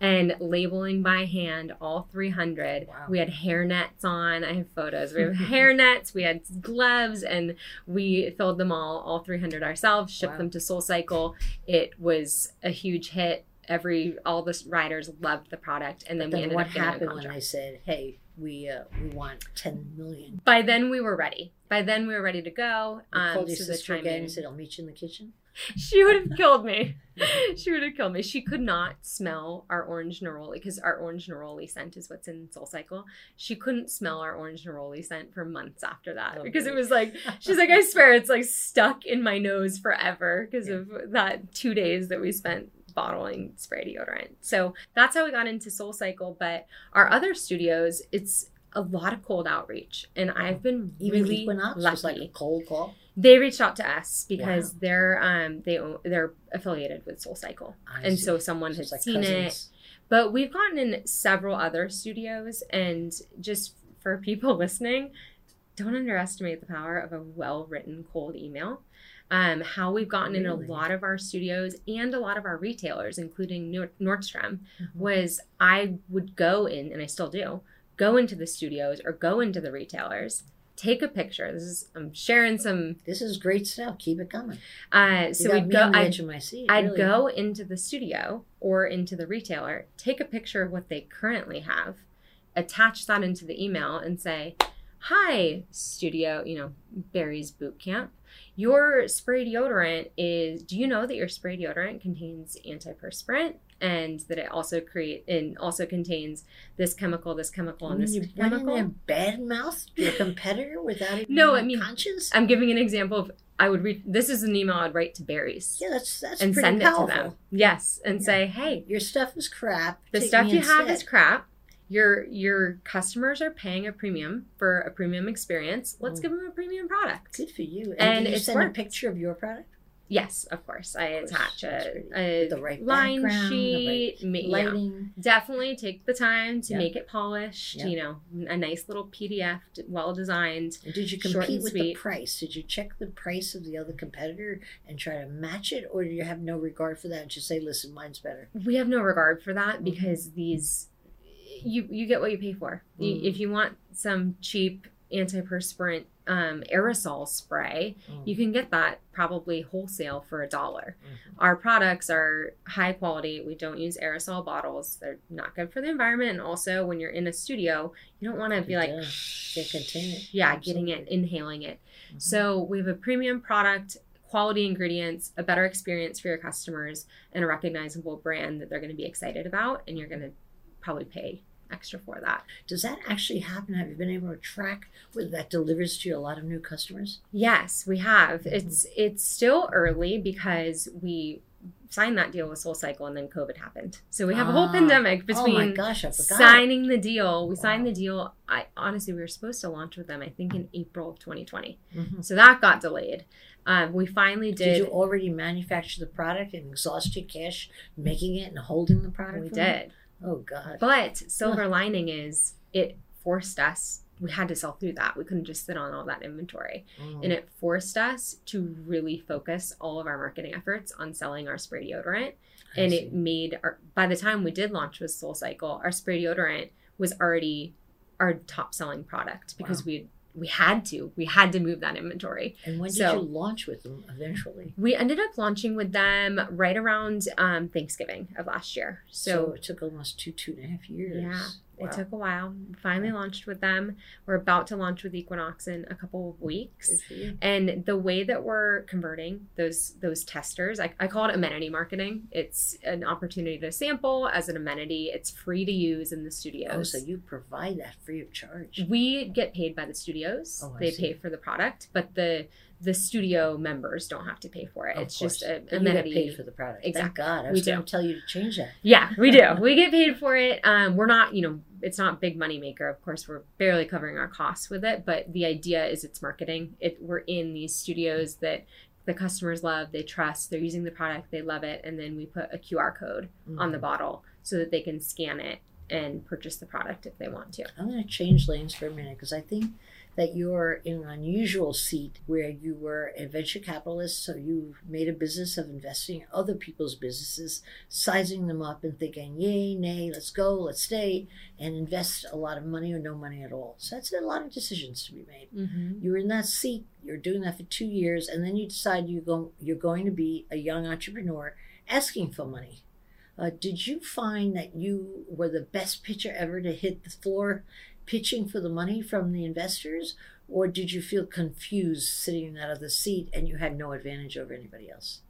And labeling by hand all 300. Wow. We had hair nets on. I have photos. We have *laughs* hair nets, we had gloves, and we filled them all, all 300 ourselves, shipped Wow. them to Soul Cycle. It was a huge hit. Every all the riders loved the product, and then, Then we ended what up getting a happened when I said, "Hey, we uh, we want 10 million"? By then we were ready. By then we were ready to go. Um, so the again timing- and said, "I'll meet you in the kitchen." *laughs* she would have killed me. *laughs* she would have killed me. She could not smell our orange neroli because our orange neroli scent is what's in Soul Cycle. She couldn't smell our orange neroli scent for months after that Oh, because it was like *laughs* she's like I swear it's like stuck in my nose forever because Yeah. of that two days that we spent bottling spray deodorant. So that's how we got into Soul Cycle. But our other studios, it's a lot of cold outreach, and I've been Even really Equinox lucky was like a cold call. They reached out to us because they're um they they're affiliated with Soul Cycle, I and see. so someone So had like seen it. But we've gotten in several other studios, and just for people *laughs* listening, don't underestimate the power of a well written cold email. Um, how we've gotten in a lot of our studios and a lot of our retailers, including Nord- Nordstrom, Mhm. was I would go in, and I still do, go into the studios or go into the retailers, take a picture. This is I'm sharing some. This is great stuff. Keep it coming. Uh, so we'd go. I'd edge of my seat. I'd really. go into the studio or into the retailer, take a picture of what they currently have, attach that into the email, and say, Hi, studio, you know, Barry's Boot Camp. Your spray deodorant is, do you know that your spray deodorant contains antiperspirant and that it also create and also contains this chemical, this chemical, and mean, this you chemical? there bad mouth your competitor without even No, I mean- conscious. I'm giving an example of I would read this is an email I'd write to Barry's yeah, that's that's and pretty send powerful. it to them. Yes, and Yeah. say, hey, Your stuff is crap. the Take stuff you have is crap. Your your customers are paying a premium for a premium experience. Let's Mm. give them a premium product. good for you. And, And you it's send worked. a picture of your product? Yes, of course. I Of course, attach a, a the right line sheet. the right yeah. lighting. Definitely take the time to Yeah. make it polished. Yeah. You know, a nice little PDF, well designed. Did you compete with the price? Did you check the price of the other competitor and try to match it, or do you have no regard for that and just say, "Listen, mine's better"? We have no regard for that Mhm. because these, you you get what you pay for. You- Mm. If you want some cheap antiperspirant um, aerosol spray, Mm. you can get that probably wholesale for a dollar. Mhm. Our products are high quality. We don't use aerosol bottles. They're not good for the environment. And also, when you're in a studio, you don't want to be like, Yeah. Contain getting it, inhaling it. Mhm. So we have a premium product, quality ingredients, a better experience for your customers, and a recognizable brand that they're going to be excited about, and you're going to probably pay extra for that. Does that actually happen? Have you been able to track whether that delivers to you a lot of new customers? Yes, we have. Mhm. It's it's still early because we signed that deal with Soul Cycle and then COVID happened. So we have a whole Ah. pandemic oh my between gosh, I signing the deal. We signed the deal. I honestly we were supposed to launch with them I think in April of 2020. Mhm. So that got delayed. Um, we finally Did did. you already manufacture the product and exhaust your cash making it and holding the product? we did. Oh God. But silver lining is it forced us. We had to sell through that. We couldn't just sit on all that inventory. Mm. and it forced us to really focus all of our marketing efforts on selling our spray deodorant I and see. it made our by the time we did launch with soul cycle our spray deodorant was already our top selling product because Wow. we we had to we had to move that inventory And when did so- you launch with them eventually? we ended up launching with them right around um, thanksgiving of last year So, so, it took almost two, two and a half years. Yeah, Wow. it took a while finally launched with them we're about to launch with equinox in a couple of weeks Good for you. and the way that we're converting those those testers I, I call it amenity marketing it's an opportunity to sample as an amenity it's free to use in the Oh, studios so you provide that free of charge. we get paid by the studios Oh, they see. pay for the product but the the studio members don't have to pay for it Of it's just course. a But you get paid for the product. Thank Exactly. God. I We was going to tell you to change that. yeah we do *laughs* we get paid for it um, we're not you know it's not big money maker of course we're barely covering our costs with it but the idea is it's marketing it we're in these studios that the customers love they trust they're using the product they love it and then we put a qr code on the Mhm. bottle so that they can scan it and purchase the product if they want to I'm going to change lanes for a minute because I think that you're in an unusual seat where you were a venture capitalist, so you made a business of investing in other people's businesses, sizing them up and thinking, yay, nay, let's go, let's stay, and invest a lot of money or no money at all. So that's a lot of decisions to be made. mm-hmm. You're in that seat, you're doing that for two years, and then you decide you go, you're going to be a young entrepreneur asking for money. Uh, did you find that you were the best pitcher ever to hit the floor pitching for the money from the investors? Or did you feel confused sitting in that other seat and you had no advantage over anybody else?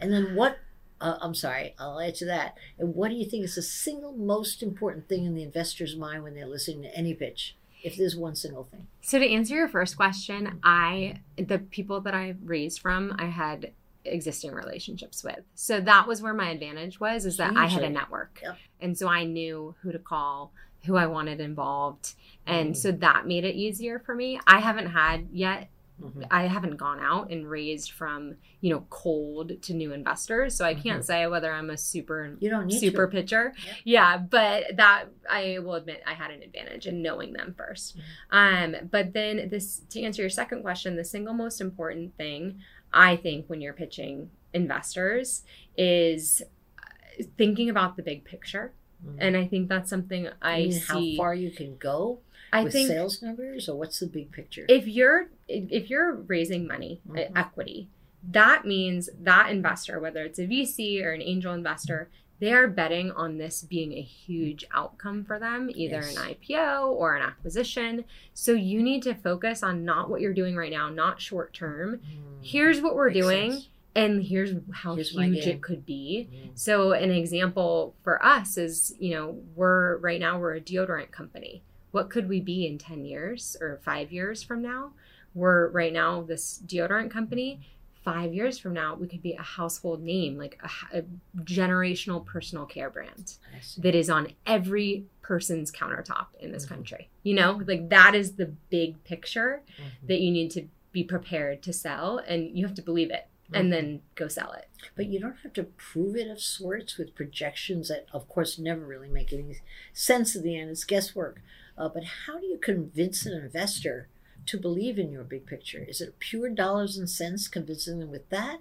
And then what? Uh, I'm sorry, I'll answer that. And what do you think is the single most important thing in the investor's mind when they're listening to any pitch? If there's one single thing. so to answer your first question i the people that i raised from i had existing relationships with so that was where my advantage was is that i had a network Yep. and so i knew who to call who i wanted involved and Mhm. so that made it easier for me i haven't had yet Mhm. I haven't gone out and raised from, you know, cold to new investors. So I can't say whether I'm a super You don't super to. pitcher. Yep. Yeah, but that I will admit I had an advantage in knowing them 1st Um, but then this to answer your second question, the single most important thing I think when you're pitching investors is uh, thinking about the big picture. Mhm. And I think that's something I You mean see. how far you can go I with think sales numbers, or what's the big picture? if you're if you're raising money uh, Mhm. equity that means that investor whether it's a vc or an angel investor they are betting on this being a huge outcome for them either Yes. an ipo or an acquisition so you need to focus on not what you're doing right now not short term Mm, here's what we're makes doing sense. And here's how Here's huge it could be Mm. so an example for us is, you know, we're right now we're a deodorant company. What could we be in 10 years or 5 years from now? We're right now this deodorant company. 5 years from now we could be a household name, like a, a generational personal care brand that is on every person's countertop in this Mhm. country. You know, like that is the big picture Mhm. that you need to be prepared to sell and you have to believe it and then go sell it. But you don't have to prove it of sorts with projections that, of course, never really make any sense in the end. It's guesswork. Uh, but how do you convince an investor to believe in your big picture? Is it pure dollars and cents convincing them with that?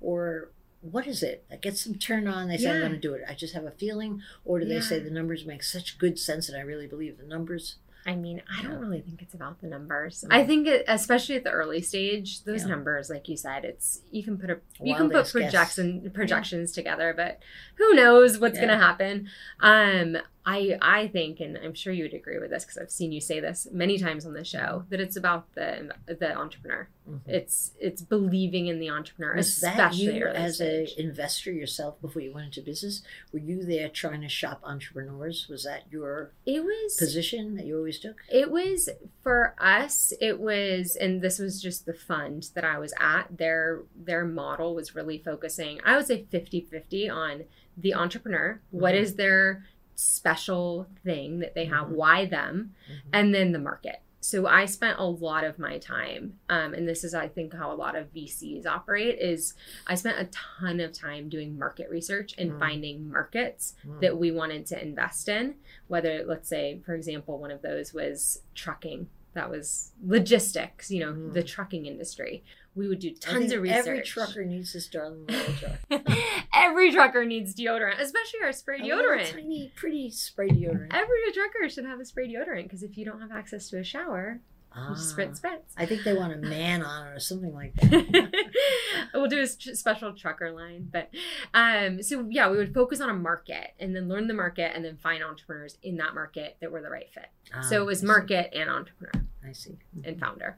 Or what is it that gets them turned on? They say, I'm going to do it. I just have a feeling. Or do they say the numbers make such good sense and I really believe the numbers? I mean, I don't really think it's about the numbers. I think, it, especially at the early stage, those Yeah. numbers, like you said, it's you can put a you can put guess. projection projections together, but who knows what's Yeah. going to happen? Um, I I think, and I'm sure you would agree with this because I've seen you say this many times on the show, that it's about the the entrepreneur. Mhm. It's it's believing in the entrepreneur, Was that you as an investor yourself before you went into business? Were you there trying to shop entrepreneurs? Was that your It was position that you always took? It was for us, it was and this was just the fund that I was at. Their their model was really focusing, I would say 50-50 on the entrepreneur. What Mhm. is their special thing that they have? Mhm. Why them? Mhm. And then the market. So I spent a lot of my time, um, and this is I think how a lot of VCs operate. Is I spent a ton of time doing market research and Mhm. finding markets Mm. that we wanted to invest in whether let's say for example one of those was trucking that was logistics you know Mm. the trucking industry we would do tons of research Every trucker needs this darling little *laughs* truck. every trucker needs deodorant especially our spray A deodorant tiny, pretty spray deodorant. every trucker should have a spray deodorant because if you don't have access to a shower Ah, spritz spritz. I think they want a *laughs* man on it or something like that. *laughs* we'll do a special trucker line but um so yeah we would focus on a market and then learn the market and then find entrepreneurs in that market that were the right fit. So Ah, it was market and entrepreneur I see. and founder.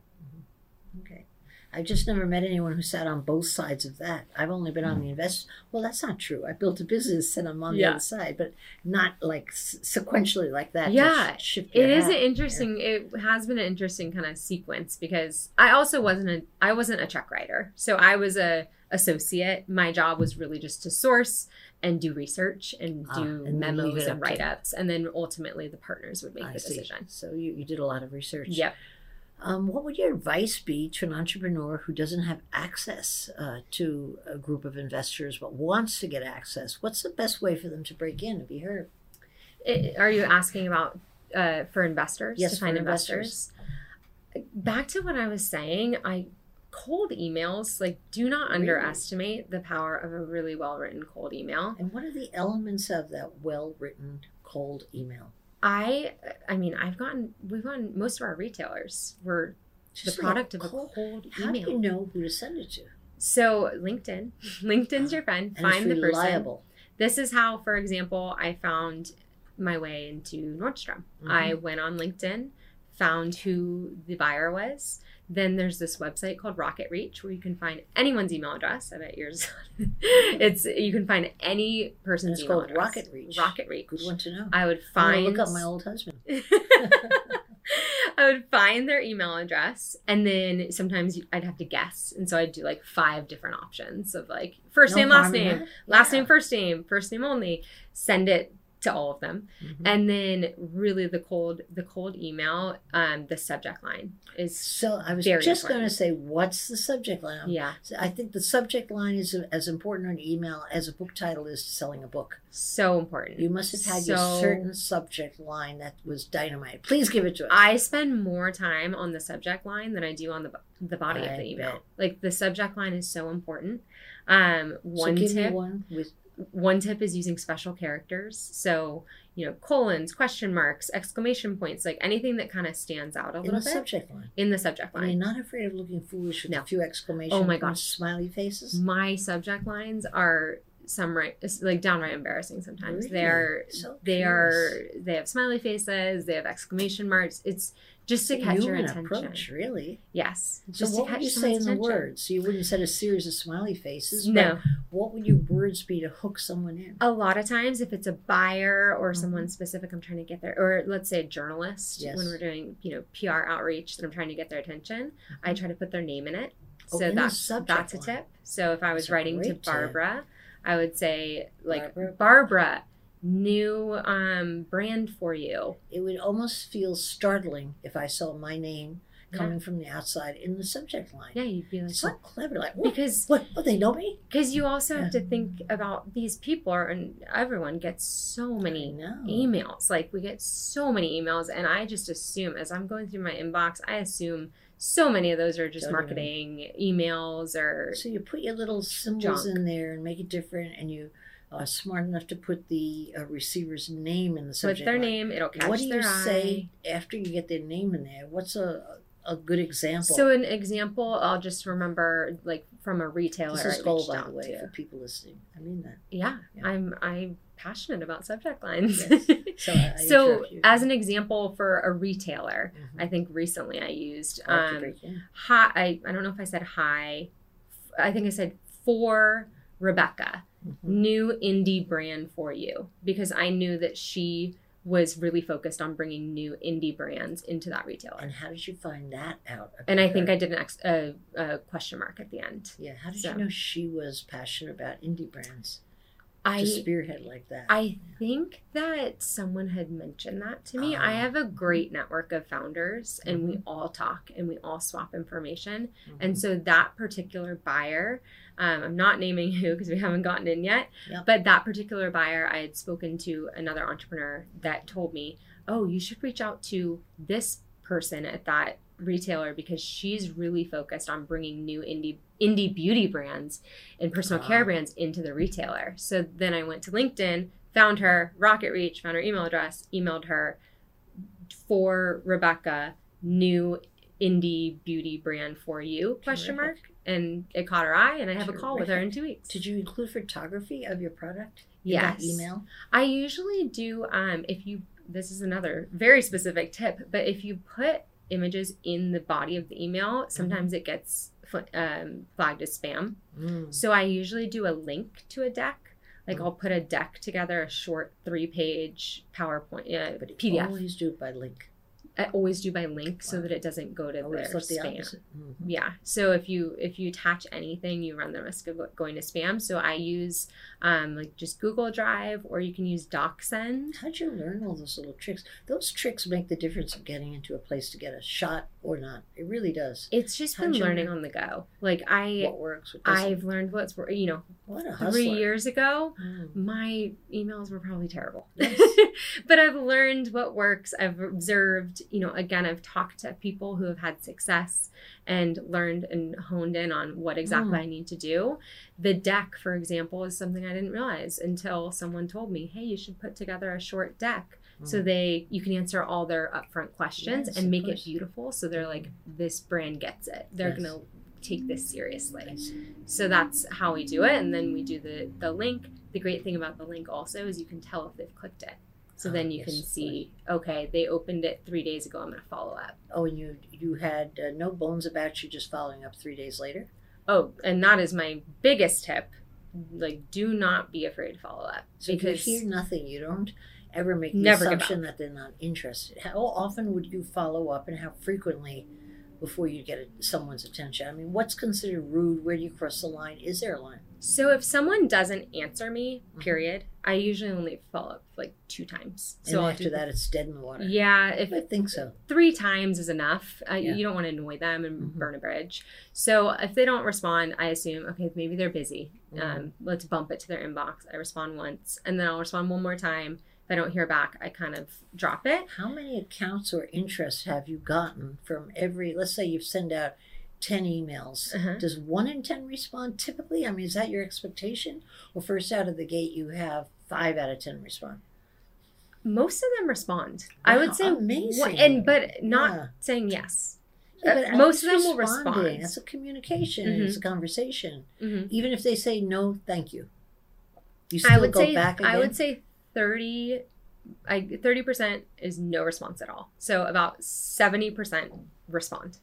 Okay. I've just never met anyone who sat on both sides of that. I've only been on the invest. Well, that's not true. I built a business and I'm on the other side, but not like s- sequentially like that. Yeah, sh- It an hat. interesting. It has been an interesting kind of sequence because I also wasn't a I wasn't a check writer, so I was a associate. My job was really just to source and do research and Ah, do and memos and write ups, and then ultimately the partners would make I the see. decision. So you, you did a lot of research. Yep. Um, what would your advice be to an entrepreneur who doesn't have access uh, to a group of investors but wants to get access? What's the best way for them to break in and be heard? I- are you asking about uh, for investors Yes, to for find investors. investors? Back to what I was saying, I cold emails like do not Really? underestimate the power of a really well written cold email. And what are the elements of that well written cold email? I I mean I've gotten we've gotten most of our retailers were Just the product of a cold- cold How do you know who to send it to? So LinkedIn, *laughs* LinkedIn's your friend. And Find the person. reliable. This is how, for example, I found my way into Nordstrom. Mhm. I went on LinkedIn, found who the buyer was. Then there's this website called Rocket Reach where you can find anyone's email address. I bet yours. *laughs* it's you can find any person's it's email called address. Rocket Reach. Rocket Reach. Good one to know. I would find. look up my old husband. *laughs* I would find their email address and then sometimes I'd have to guess. And so I'd do like five different options of like first No name, last name, last Yeah. name, first name, first name only. Send it to all of them. Mhm. And then really the cold the cold email, um, the subject line is So I was just going to say, what's the subject line? yeah, So I think the subject line is as important on email as a book title is to selling a book. so important. You must have had your certain subject line that was dynamite. Please give it to us. I spend more time on the subject line than I do on the the body I of the email. Like the subject line is so important. Um, so one give tip me one with one tip is using special characters. So, you know, colons, question marks, exclamation points, like anything that kind of stands out a in little the bit subject line. in the subject And you're line. not afraid of looking foolish with No. a few exclamation Oh my gosh. smiley faces. My subject lines are some right like downright embarrassing sometimes. Really? They're So they are they have smiley faces, they have exclamation marks. It's just to catch your attention. approach, really. Yes. So Just to what would catch you say in the words? So you wouldn't set a series of smiley faces. but No. What would your words be to hook someone in? a lot of times if it's a buyer or Mhm. someone specific i'm trying to get there or let's say a journalist Yes. when we're doing you know pr outreach that i'm trying to get their attention i try to put their name in it Oh, so that's that's a line. tip so if i was That's writing to great tip. barbara i would say like Barbara. barbara, new um, brand for you It would almost feel startling if I saw my name Yeah. coming from the outside in the subject line. yeah you'd be like so what clever. Like, what? because What? Oh, they know me? because you also have Yeah. to think about these people are, and everyone gets so many emails. Like we get so many emails, and I just assume as I'm going through my inbox, I assume so many of those are just Don't marketing emails or So you put your little symbols Junk. in there and make it different, and you uh, smart enough to put the uh, receiver's name in the subject. Put their line. name, it'll catch What do their you eye. say after you get their name in there? What's a a good example? So an example, I'll just remember like from a retailer. this is gold, by the way, to. for people listening. I mean that. Yeah, Yeah. I'm I'm passionate about subject lines. Yes. *laughs* So, I, I so as an example for a retailer, Mhm. I think recently I used I like to um, break hi. I, I don't know if I said hi. I think I said for Rebecca, Mhm. new indie brand for you because I knew that she was really focused on bringing new indie brands into that retailer. And how did you find that out? And I think? I did an ex- a, a question mark at the end. Yeah, how did so. you know she was passionate about indie brands? I to spearhead like that. I think that someone had mentioned that to me. I Ah. have a great network of founders and we Mm-hmm. all talk and we all swap information. Mhm. And so that particular buyer, um, I'm not naming who because we haven't gotten in yet, Yep. but that particular buyer, I had spoken to another entrepreneur that told me, oh, you should reach out to this person at that retailer because she's really focused on bringing new indie indie beauty brands and personal Ah. care brands into the retailer. So then I went to LinkedIn, found her, Rocket Reach, found her email address, emailed her for Rebecca, new indie beauty brand for you question mark and it caught her eye and I have a call with her in 2 weeks. Did you include photography of your product? in Yes. that email. I usually do um if you this is another very specific tip, but if you put images in the body of the email, sometimes it gets fl- um, flagged as spam. Mm. So I usually do a link to a deck. Like Mm. I'll put a deck together, a short three-page PowerPoint uh, PDF. always do it by link. I always do by link so that it doesn't go to their the spam. opposite. Mhm. Yeah. So if you if you attach anything, you run the risk of going to spam. So I use um, like just Google Drive, or you can use DocSend. How'd you learn all those little tricks? Those tricks make the difference of getting into a place to get a shot or not. It really does. It's just been How'd you learning learn? on the go. Like I What works? What. I've learned what's you know what a three hustler. years ago. Mm. My emails were probably terrible, Yes. *laughs* but I've learned what works. I've observed, you know, again, I've talked to people who have had success and learned and honed in on what exactly Mm. I need to do. The deck, for example, is something I didn't realize until someone told me, "Hey, you should put together a short deck so Mm. they you can answer all their upfront questions Yes, and make it beautiful." So they're like, "This brand gets it. They're Yes. gonna take this seriously." So that's how we do it, and then we do the the link. The great thing about the link also is you can tell if they've clicked it. So then you can see, okay, they opened it three days ago. I'm going to follow up. Oh, and you you had uh, no bones about you just following up three days later. Oh, and that is my biggest tip. Like, do not be afraid to follow up So because you hear nothing, you don't ever make the assumption that they're not interested. How often would you follow up, and how frequently before you get someone's attention? I mean, what's considered rude? Where do you cross the line? Is there a line? so if someone doesn't answer me, Mhm. period, I usually only follow up like two times. So I'll after do- that, it's dead in the water. yeah, if I think so. three times is enough. Uh, Yeah. You don't want to annoy them and Mhm. burn a bridge. So if they don't respond, I assume okay, maybe they're busy. Mhm. Um, let's bump it to their inbox. I respond once, and then I'll respond one more time. If I don't hear back, I kind of drop it. How many accounts or interests have you gotten from every? Let's say you send out ten emails. Uh-huh. Does one in ten respond typically? I mean, is that your expectation? Well, first out of the gate, you have five out of ten respond? Most of them respond. I would say amazing. one- and but not Yeah. saying yes. Yeah, Uh, most of them will respond. That's a communication. Mhm. It's a conversation. Mhm. Even if they say no, thank you. You still I would go say back again. I would say thirty. I thirty percent is no response at all. So about seventy percent respond.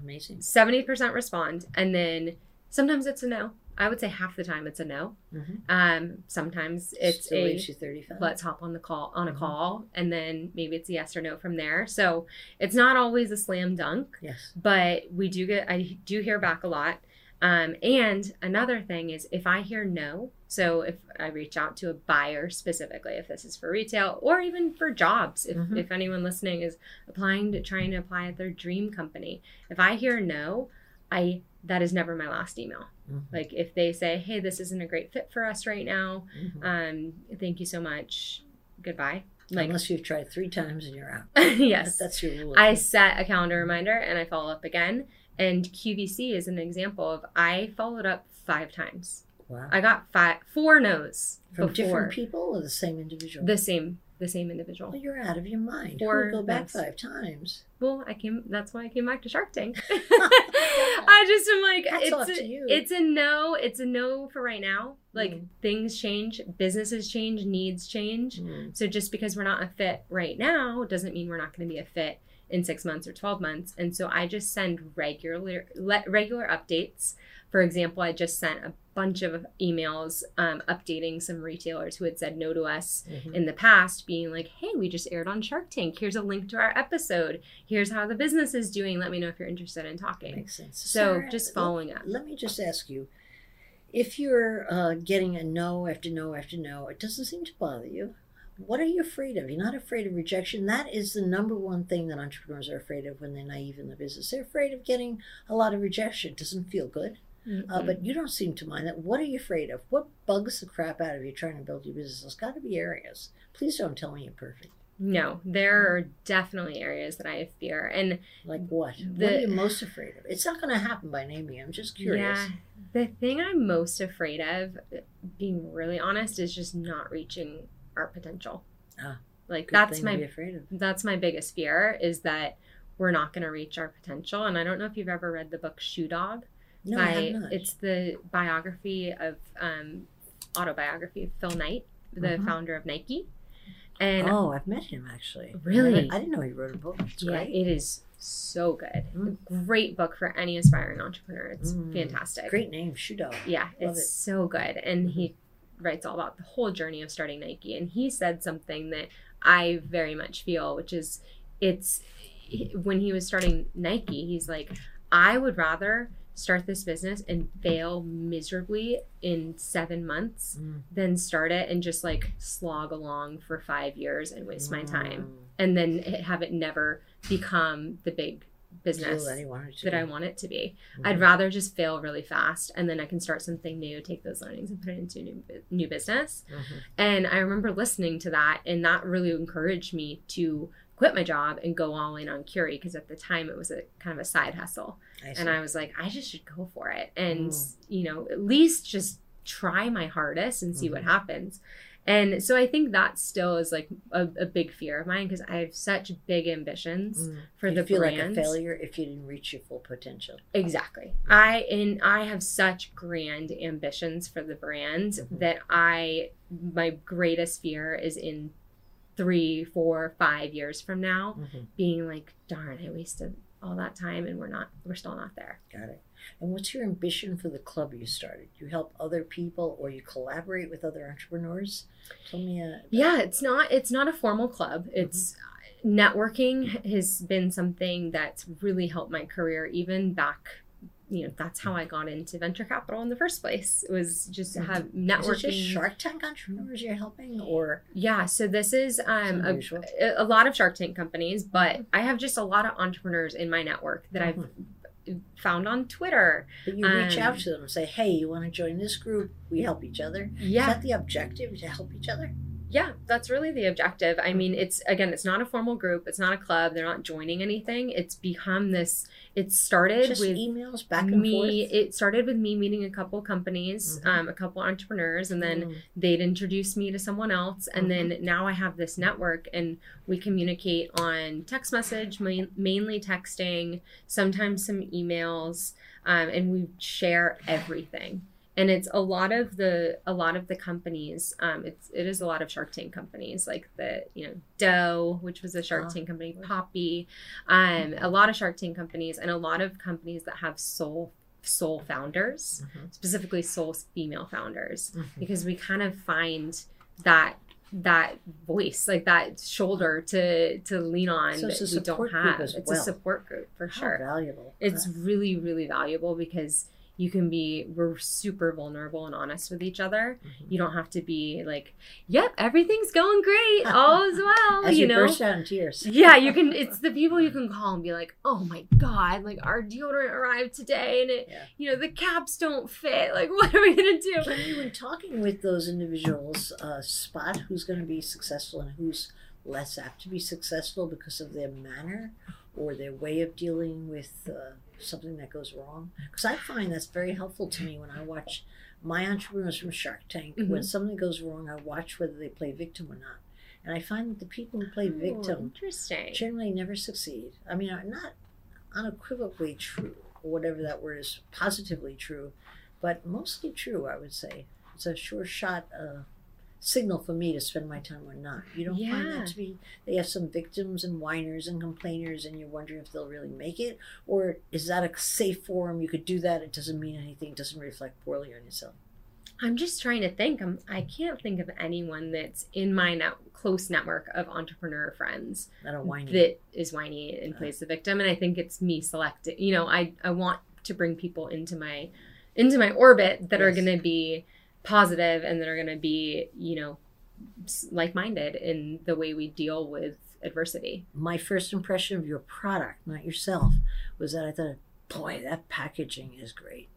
Amazing. 70% respond and then sometimes it's a no i would say half the time it's a no Mhm. um sometimes it's Still a you thirty-five. let's hop on the call on a Mhm. call and then maybe it's a yes or no from there so it's not always a slam dunk yes. but we do get i do hear back a lot um, and another thing is if i hear no so if i reach out to a buyer specifically if this is for retail or even for jobs if, Mhm. if anyone listening is applying to trying to apply at their dream company if i hear no i that is never my last email Mhm. like if they say hey this isn't a great fit for us right now Mhm. um, thank you so much goodbye like Unless you've tried three times and you're out. *laughs* yes That- That's your rule. I set a calendar reminder and I follow up again. And QVC is an example of I followed up five times. Wow. I got five, four no's From before different people or the same individual? the same, the same individual. well, you're out of your mind. Or go back five times? Well, I came. That's why I came back to Shark Tank. *laughs* *laughs* I just am like, Hats it's a, it's a no. It's a no for right now. Like Mm. things change, businesses change, needs change. Mm. So just because we're not a fit right now doesn't mean we're not going to be a fit in six months or twelve months. And so I just send regular le- regular updates. For example, I just sent a bunch of emails um, updating some retailers who had said no to us Mhm. in the past being like, hey, we just aired on Shark Tank. Here's a link to our episode. Here's how the business is doing. Let me know if you're interested in talking. Makes sense. So Sarah, just following up. Let me just ask you if you're uh, getting a no after no after no, it doesn't seem to bother you. What are you afraid of? You're not afraid of rejection. That is the number one thing that entrepreneurs are afraid of when they're naive in the business. They're afraid of getting a lot of rejection. It doesn't feel good. Uh, Mhm. but you don't seem to mind that. What are you afraid of? What bugs the crap out of you trying to build your business? There's got to be areas. Please don't tell me you're perfect. no, there are definitely areas that I fear. And Like what? what The- are you most afraid of? It's not going to happen by naming. I'm just curious. yeah, the thing I'm most afraid of, being really honest, is just not reaching our potential. Ah, like that's my to be afraid of. that's my biggest fear is that we're not going to reach our potential. And I don't know if you've ever read the book Shoe Dog. No, I by it's the biography of um, autobiography of Phil Knight, the Mhm. founder of Nike. And oh, I've met him actually. Really? I, never- I didn't know he wrote a book. It's yeah, great. it is so good. Mm. Great book for any aspiring entrepreneur. It's Mm. fantastic. Great name, Shoe Dog. Yeah, Love it's it. so good. And he writes all about the whole journey of starting Nike. And he said something that I very much feel, which is it's when he was starting Nike, he's like, I would rather start this business and fail miserably in seven months Mm. than start it and just like slog along for five years and waste my time Mm. and then have it never become the big business that he wanted to that I want it to be. Mhm. I'd rather just fail really fast and then I can start something new, take those learnings and put it into a new, new business. Mhm. And I remember listening to that and that really encouraged me to quit my job and go all in on Curie because at the time it was a kind of a side hustle. I. And I was like, I just should go for it and, Mm. you know, at least just try my hardest and see what Mhm. happens. And so I think that still is like a, a big fear of mine because I have such big ambitions Mm. for you the feel brand. like a failure if you didn't reach your full potential. Exactly. I and I have such grand ambitions for the brand Mhm. that I my greatest fear is in three, four, five years from now Mhm. being like, darn, I wasted all that time and we're not we're still not there. Got it. And what's your ambition for the club you started? You help other people or you collaborate with other entrepreneurs? Tell me. Uh, Yeah, it's not it's not a formal club. It's networking has been something that's really helped my career even back you know that's how I got into venture capital in the first place. It was just to have Is networking. just Shark Tank entrepreneurs you're helping, or Yeah, so this is um, a, a lot of Shark Tank companies, but I have just a lot of entrepreneurs in my network that I've found on Twitter. but you reach um, out to them and say, "Hey, you want to join this group? We help each other." Is Yeah, that the objective to help each other? Yeah, that's really the objective. I mean, it's again, it's not a formal group, it's not a club, they're not joining anything. It's become this. It started Just with emails back and me. forth. It started with me meeting a couple companies, Mhm. um, a couple entrepreneurs, and then Mm. they'd introduce me to someone else and then now i have this network and we communicate on text message main, mainly texting sometimes some emails um, and we share everything and it's a lot of the a lot of the companies um, it's it is a lot of shark tank companies like the you know doe which was a shark Ah, tank company Poppi um, a lot of shark tank companies and a lot of companies that have sole sole founders Mhm. specifically sole female founders Mhm. because we kind of find that that voice like that shoulder to to lean on So it's that a we don't support group have it's well. a support group for How sure valuable. it's Uh, really really valuable because you can be we're super vulnerable and honest with each other Mhm. you don't have to be like yep everything's going great all is well as you you, know burst out in tears. yeah, you can. *laughs* It's the people you can call and be like, "Oh my god, like our deodorant arrived today, and it, Yeah. you know, the caps don't fit. Like, *laughs* what are we gonna do?" Can you, in talking with those individuals, uh, spot who's going to be successful and who's less apt to be successful because of their manner or their way of dealing with uh, something that goes wrong? Because I find that's very helpful to me when I watch my entrepreneurs from Shark Tank. When Mhm. something goes wrong, I watch whether they play victim or not. And I find that the people who play Oh, victim generally never succeed. I mean, not unequivocally true, or whatever that word is, positively true, but mostly true, I would say. It's a sure shot uh, signal for me to spend my time or not. You don't find that to be, they have some victims and whiners and complainers, and you're wondering if they'll really make it? Or is that a safe forum? You could do that, it doesn't mean anything, it doesn't reflect poorly on yourself. I'm just trying to think. I'm, I can't think of anyone that's in my net, close network of entrepreneur friends I don't whine. that is whiny and uh-huh. plays the victim. And I think it's me selecting. You know, I I want to bring people into my into my orbit that are going to be positive and that are going to be you know like minded in the way we deal with adversity. my first impression of your product, not yourself, was that I thought, boy, that packaging is great.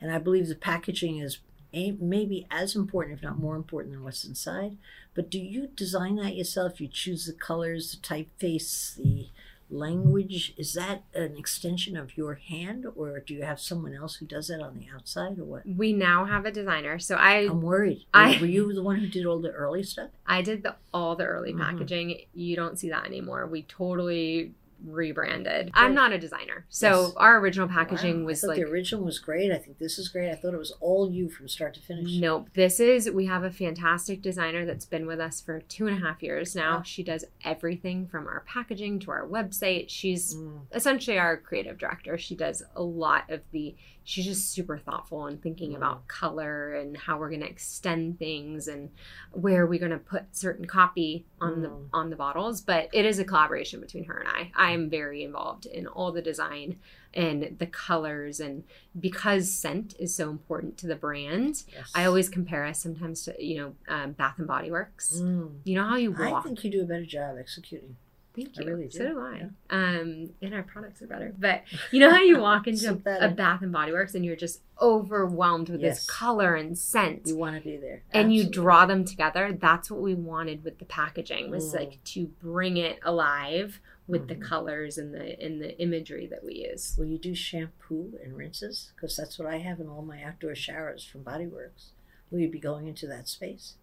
And I believe the packaging is maybe as important, if not more important, than what's inside. But do you design that yourself? You choose the colors, the typeface, the language. Is that an extension of your hand, or do you have someone else who does that on the outside, or what? We now have a designer. So I I'm worried. I- Were you the one who did all the early stuff? I did the, all the early Mhm. packaging. You don't see that anymore. We totally rebranded. I'm not a designer. So Yes. our original packaging Wow, was I thought like the original was great. I think this is great. I thought it was all you from start to finish. Nope. This is, we have a fantastic designer that's been with us for two and a half years now. Wow. She does everything from our packaging to our website. She's Mm. essentially our creative director. She does a lot of the, she's just super thoughtful and thinking Mm. about color and how we're going to extend things and where we're going to put certain copy on the Mm. on the bottles. But it is a collaboration between her and I. I am very involved in all the design and the colors and because scent is so important to the brand Yes. I always compare us sometimes to you know um, Bath and Body Works. Mm. You know how you I think you do a better job executing. Thank I you. really So do, do I. yeah. Um, and our products are better. But you know how you walk into *laughs* a. Bath and Body Works and you're just overwhelmed with Yes. this color and scent. You want to be there. and you draw them together. That's what we wanted with the packaging was Mm. like to bring it alive with the Mhm. colors and the and the imagery that we use. Will you do shampoo and rinses? Because that's what I have in all my outdoor showers from Bodyworks. Will you be going into that space?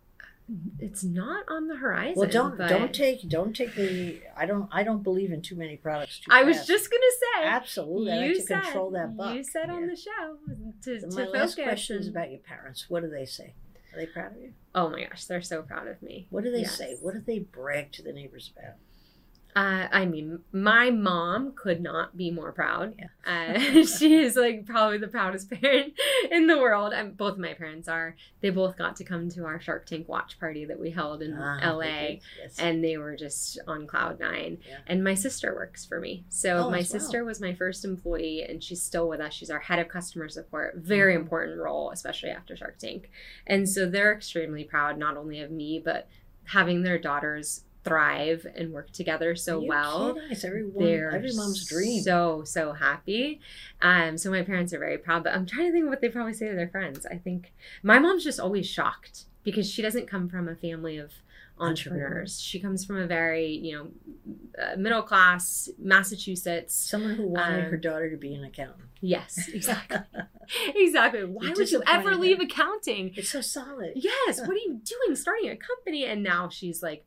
It's not on the horizon. Well, don't but don't take don't take the. I don't I don't believe in too many products. Too I was just gonna say. absolutely. I you like to said, control that buck. You said on Yeah. the show to, So to my last question is about your parents. What do they say? Are they proud of you? Oh my gosh, they're so proud of me. What do they Yes. say? What do they brag to the neighbors about? Uh, I mean, my mom could not be more proud. Yeah. *laughs* Uh, she is like probably the proudest *laughs* parent in the world. And both of my parents are. They both got to come to our Shark Tank watch party that we held in Ah, LA. Yes. and they were just on cloud nine. Yeah. And my sister works for me. So Oh, my as well. sister was my first employee and she's still with us. She's our head of customer support. Very Mhm. important role, especially after Shark Tank. And so they're extremely proud not only of me, but having their daughters thrive and work together so you well. It's everyone, They're every mom's dream. So so happy. Um, so my parents are very proud. But I'm trying to think of what they probably say to their friends. I think my mom's just always shocked because she doesn't come from a family of entrepreneurs. Entrepreneurs. She comes from a very you know uh, middle class Massachusetts. Someone who wanted Um, her daughter to be an accountant. Yes, *laughs* exactly, *laughs* exactly. Why would you ever leave accounting? It's so solid. Yes, *laughs* what are you doing starting a company? And now she's like,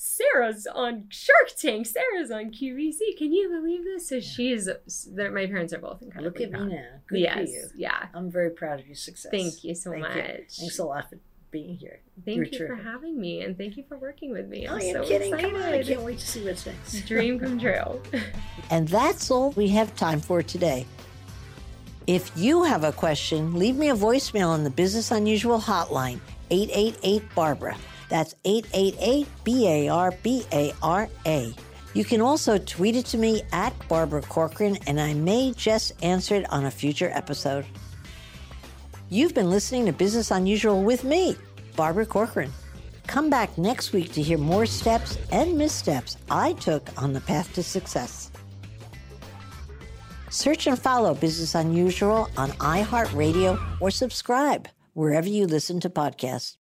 Sarah's on Shark Tank. Sarah's on QVC. Can you believe this? So she's, they're- my parents are both incredibly Look at proud. me now. Good yes, for you. yeah. I'm very proud of your success. Thank you so Thank much. you. Thanks a lot for being here. Thank You're you for having me, and thank you for working with me. oh, I'm you're so kidding. excited. Come on. I can't wait to see what's next. *laughs* Dream come true. *laughs* And that's all we have time for today. If you have a question, leave me a voicemail on the Business Unusual hotline, 888 Barbara. That's 888 B A R B A R A. You can also tweet it to me at Barbara Corcoran, and I may just answer it on a future episode. You've been listening to Business Unusual with me, Barbara Corcoran. Come back next week to hear more steps and missteps I took on the path to success. Search and follow Business Unusual on iHeartRadio or subscribe wherever you listen to podcasts.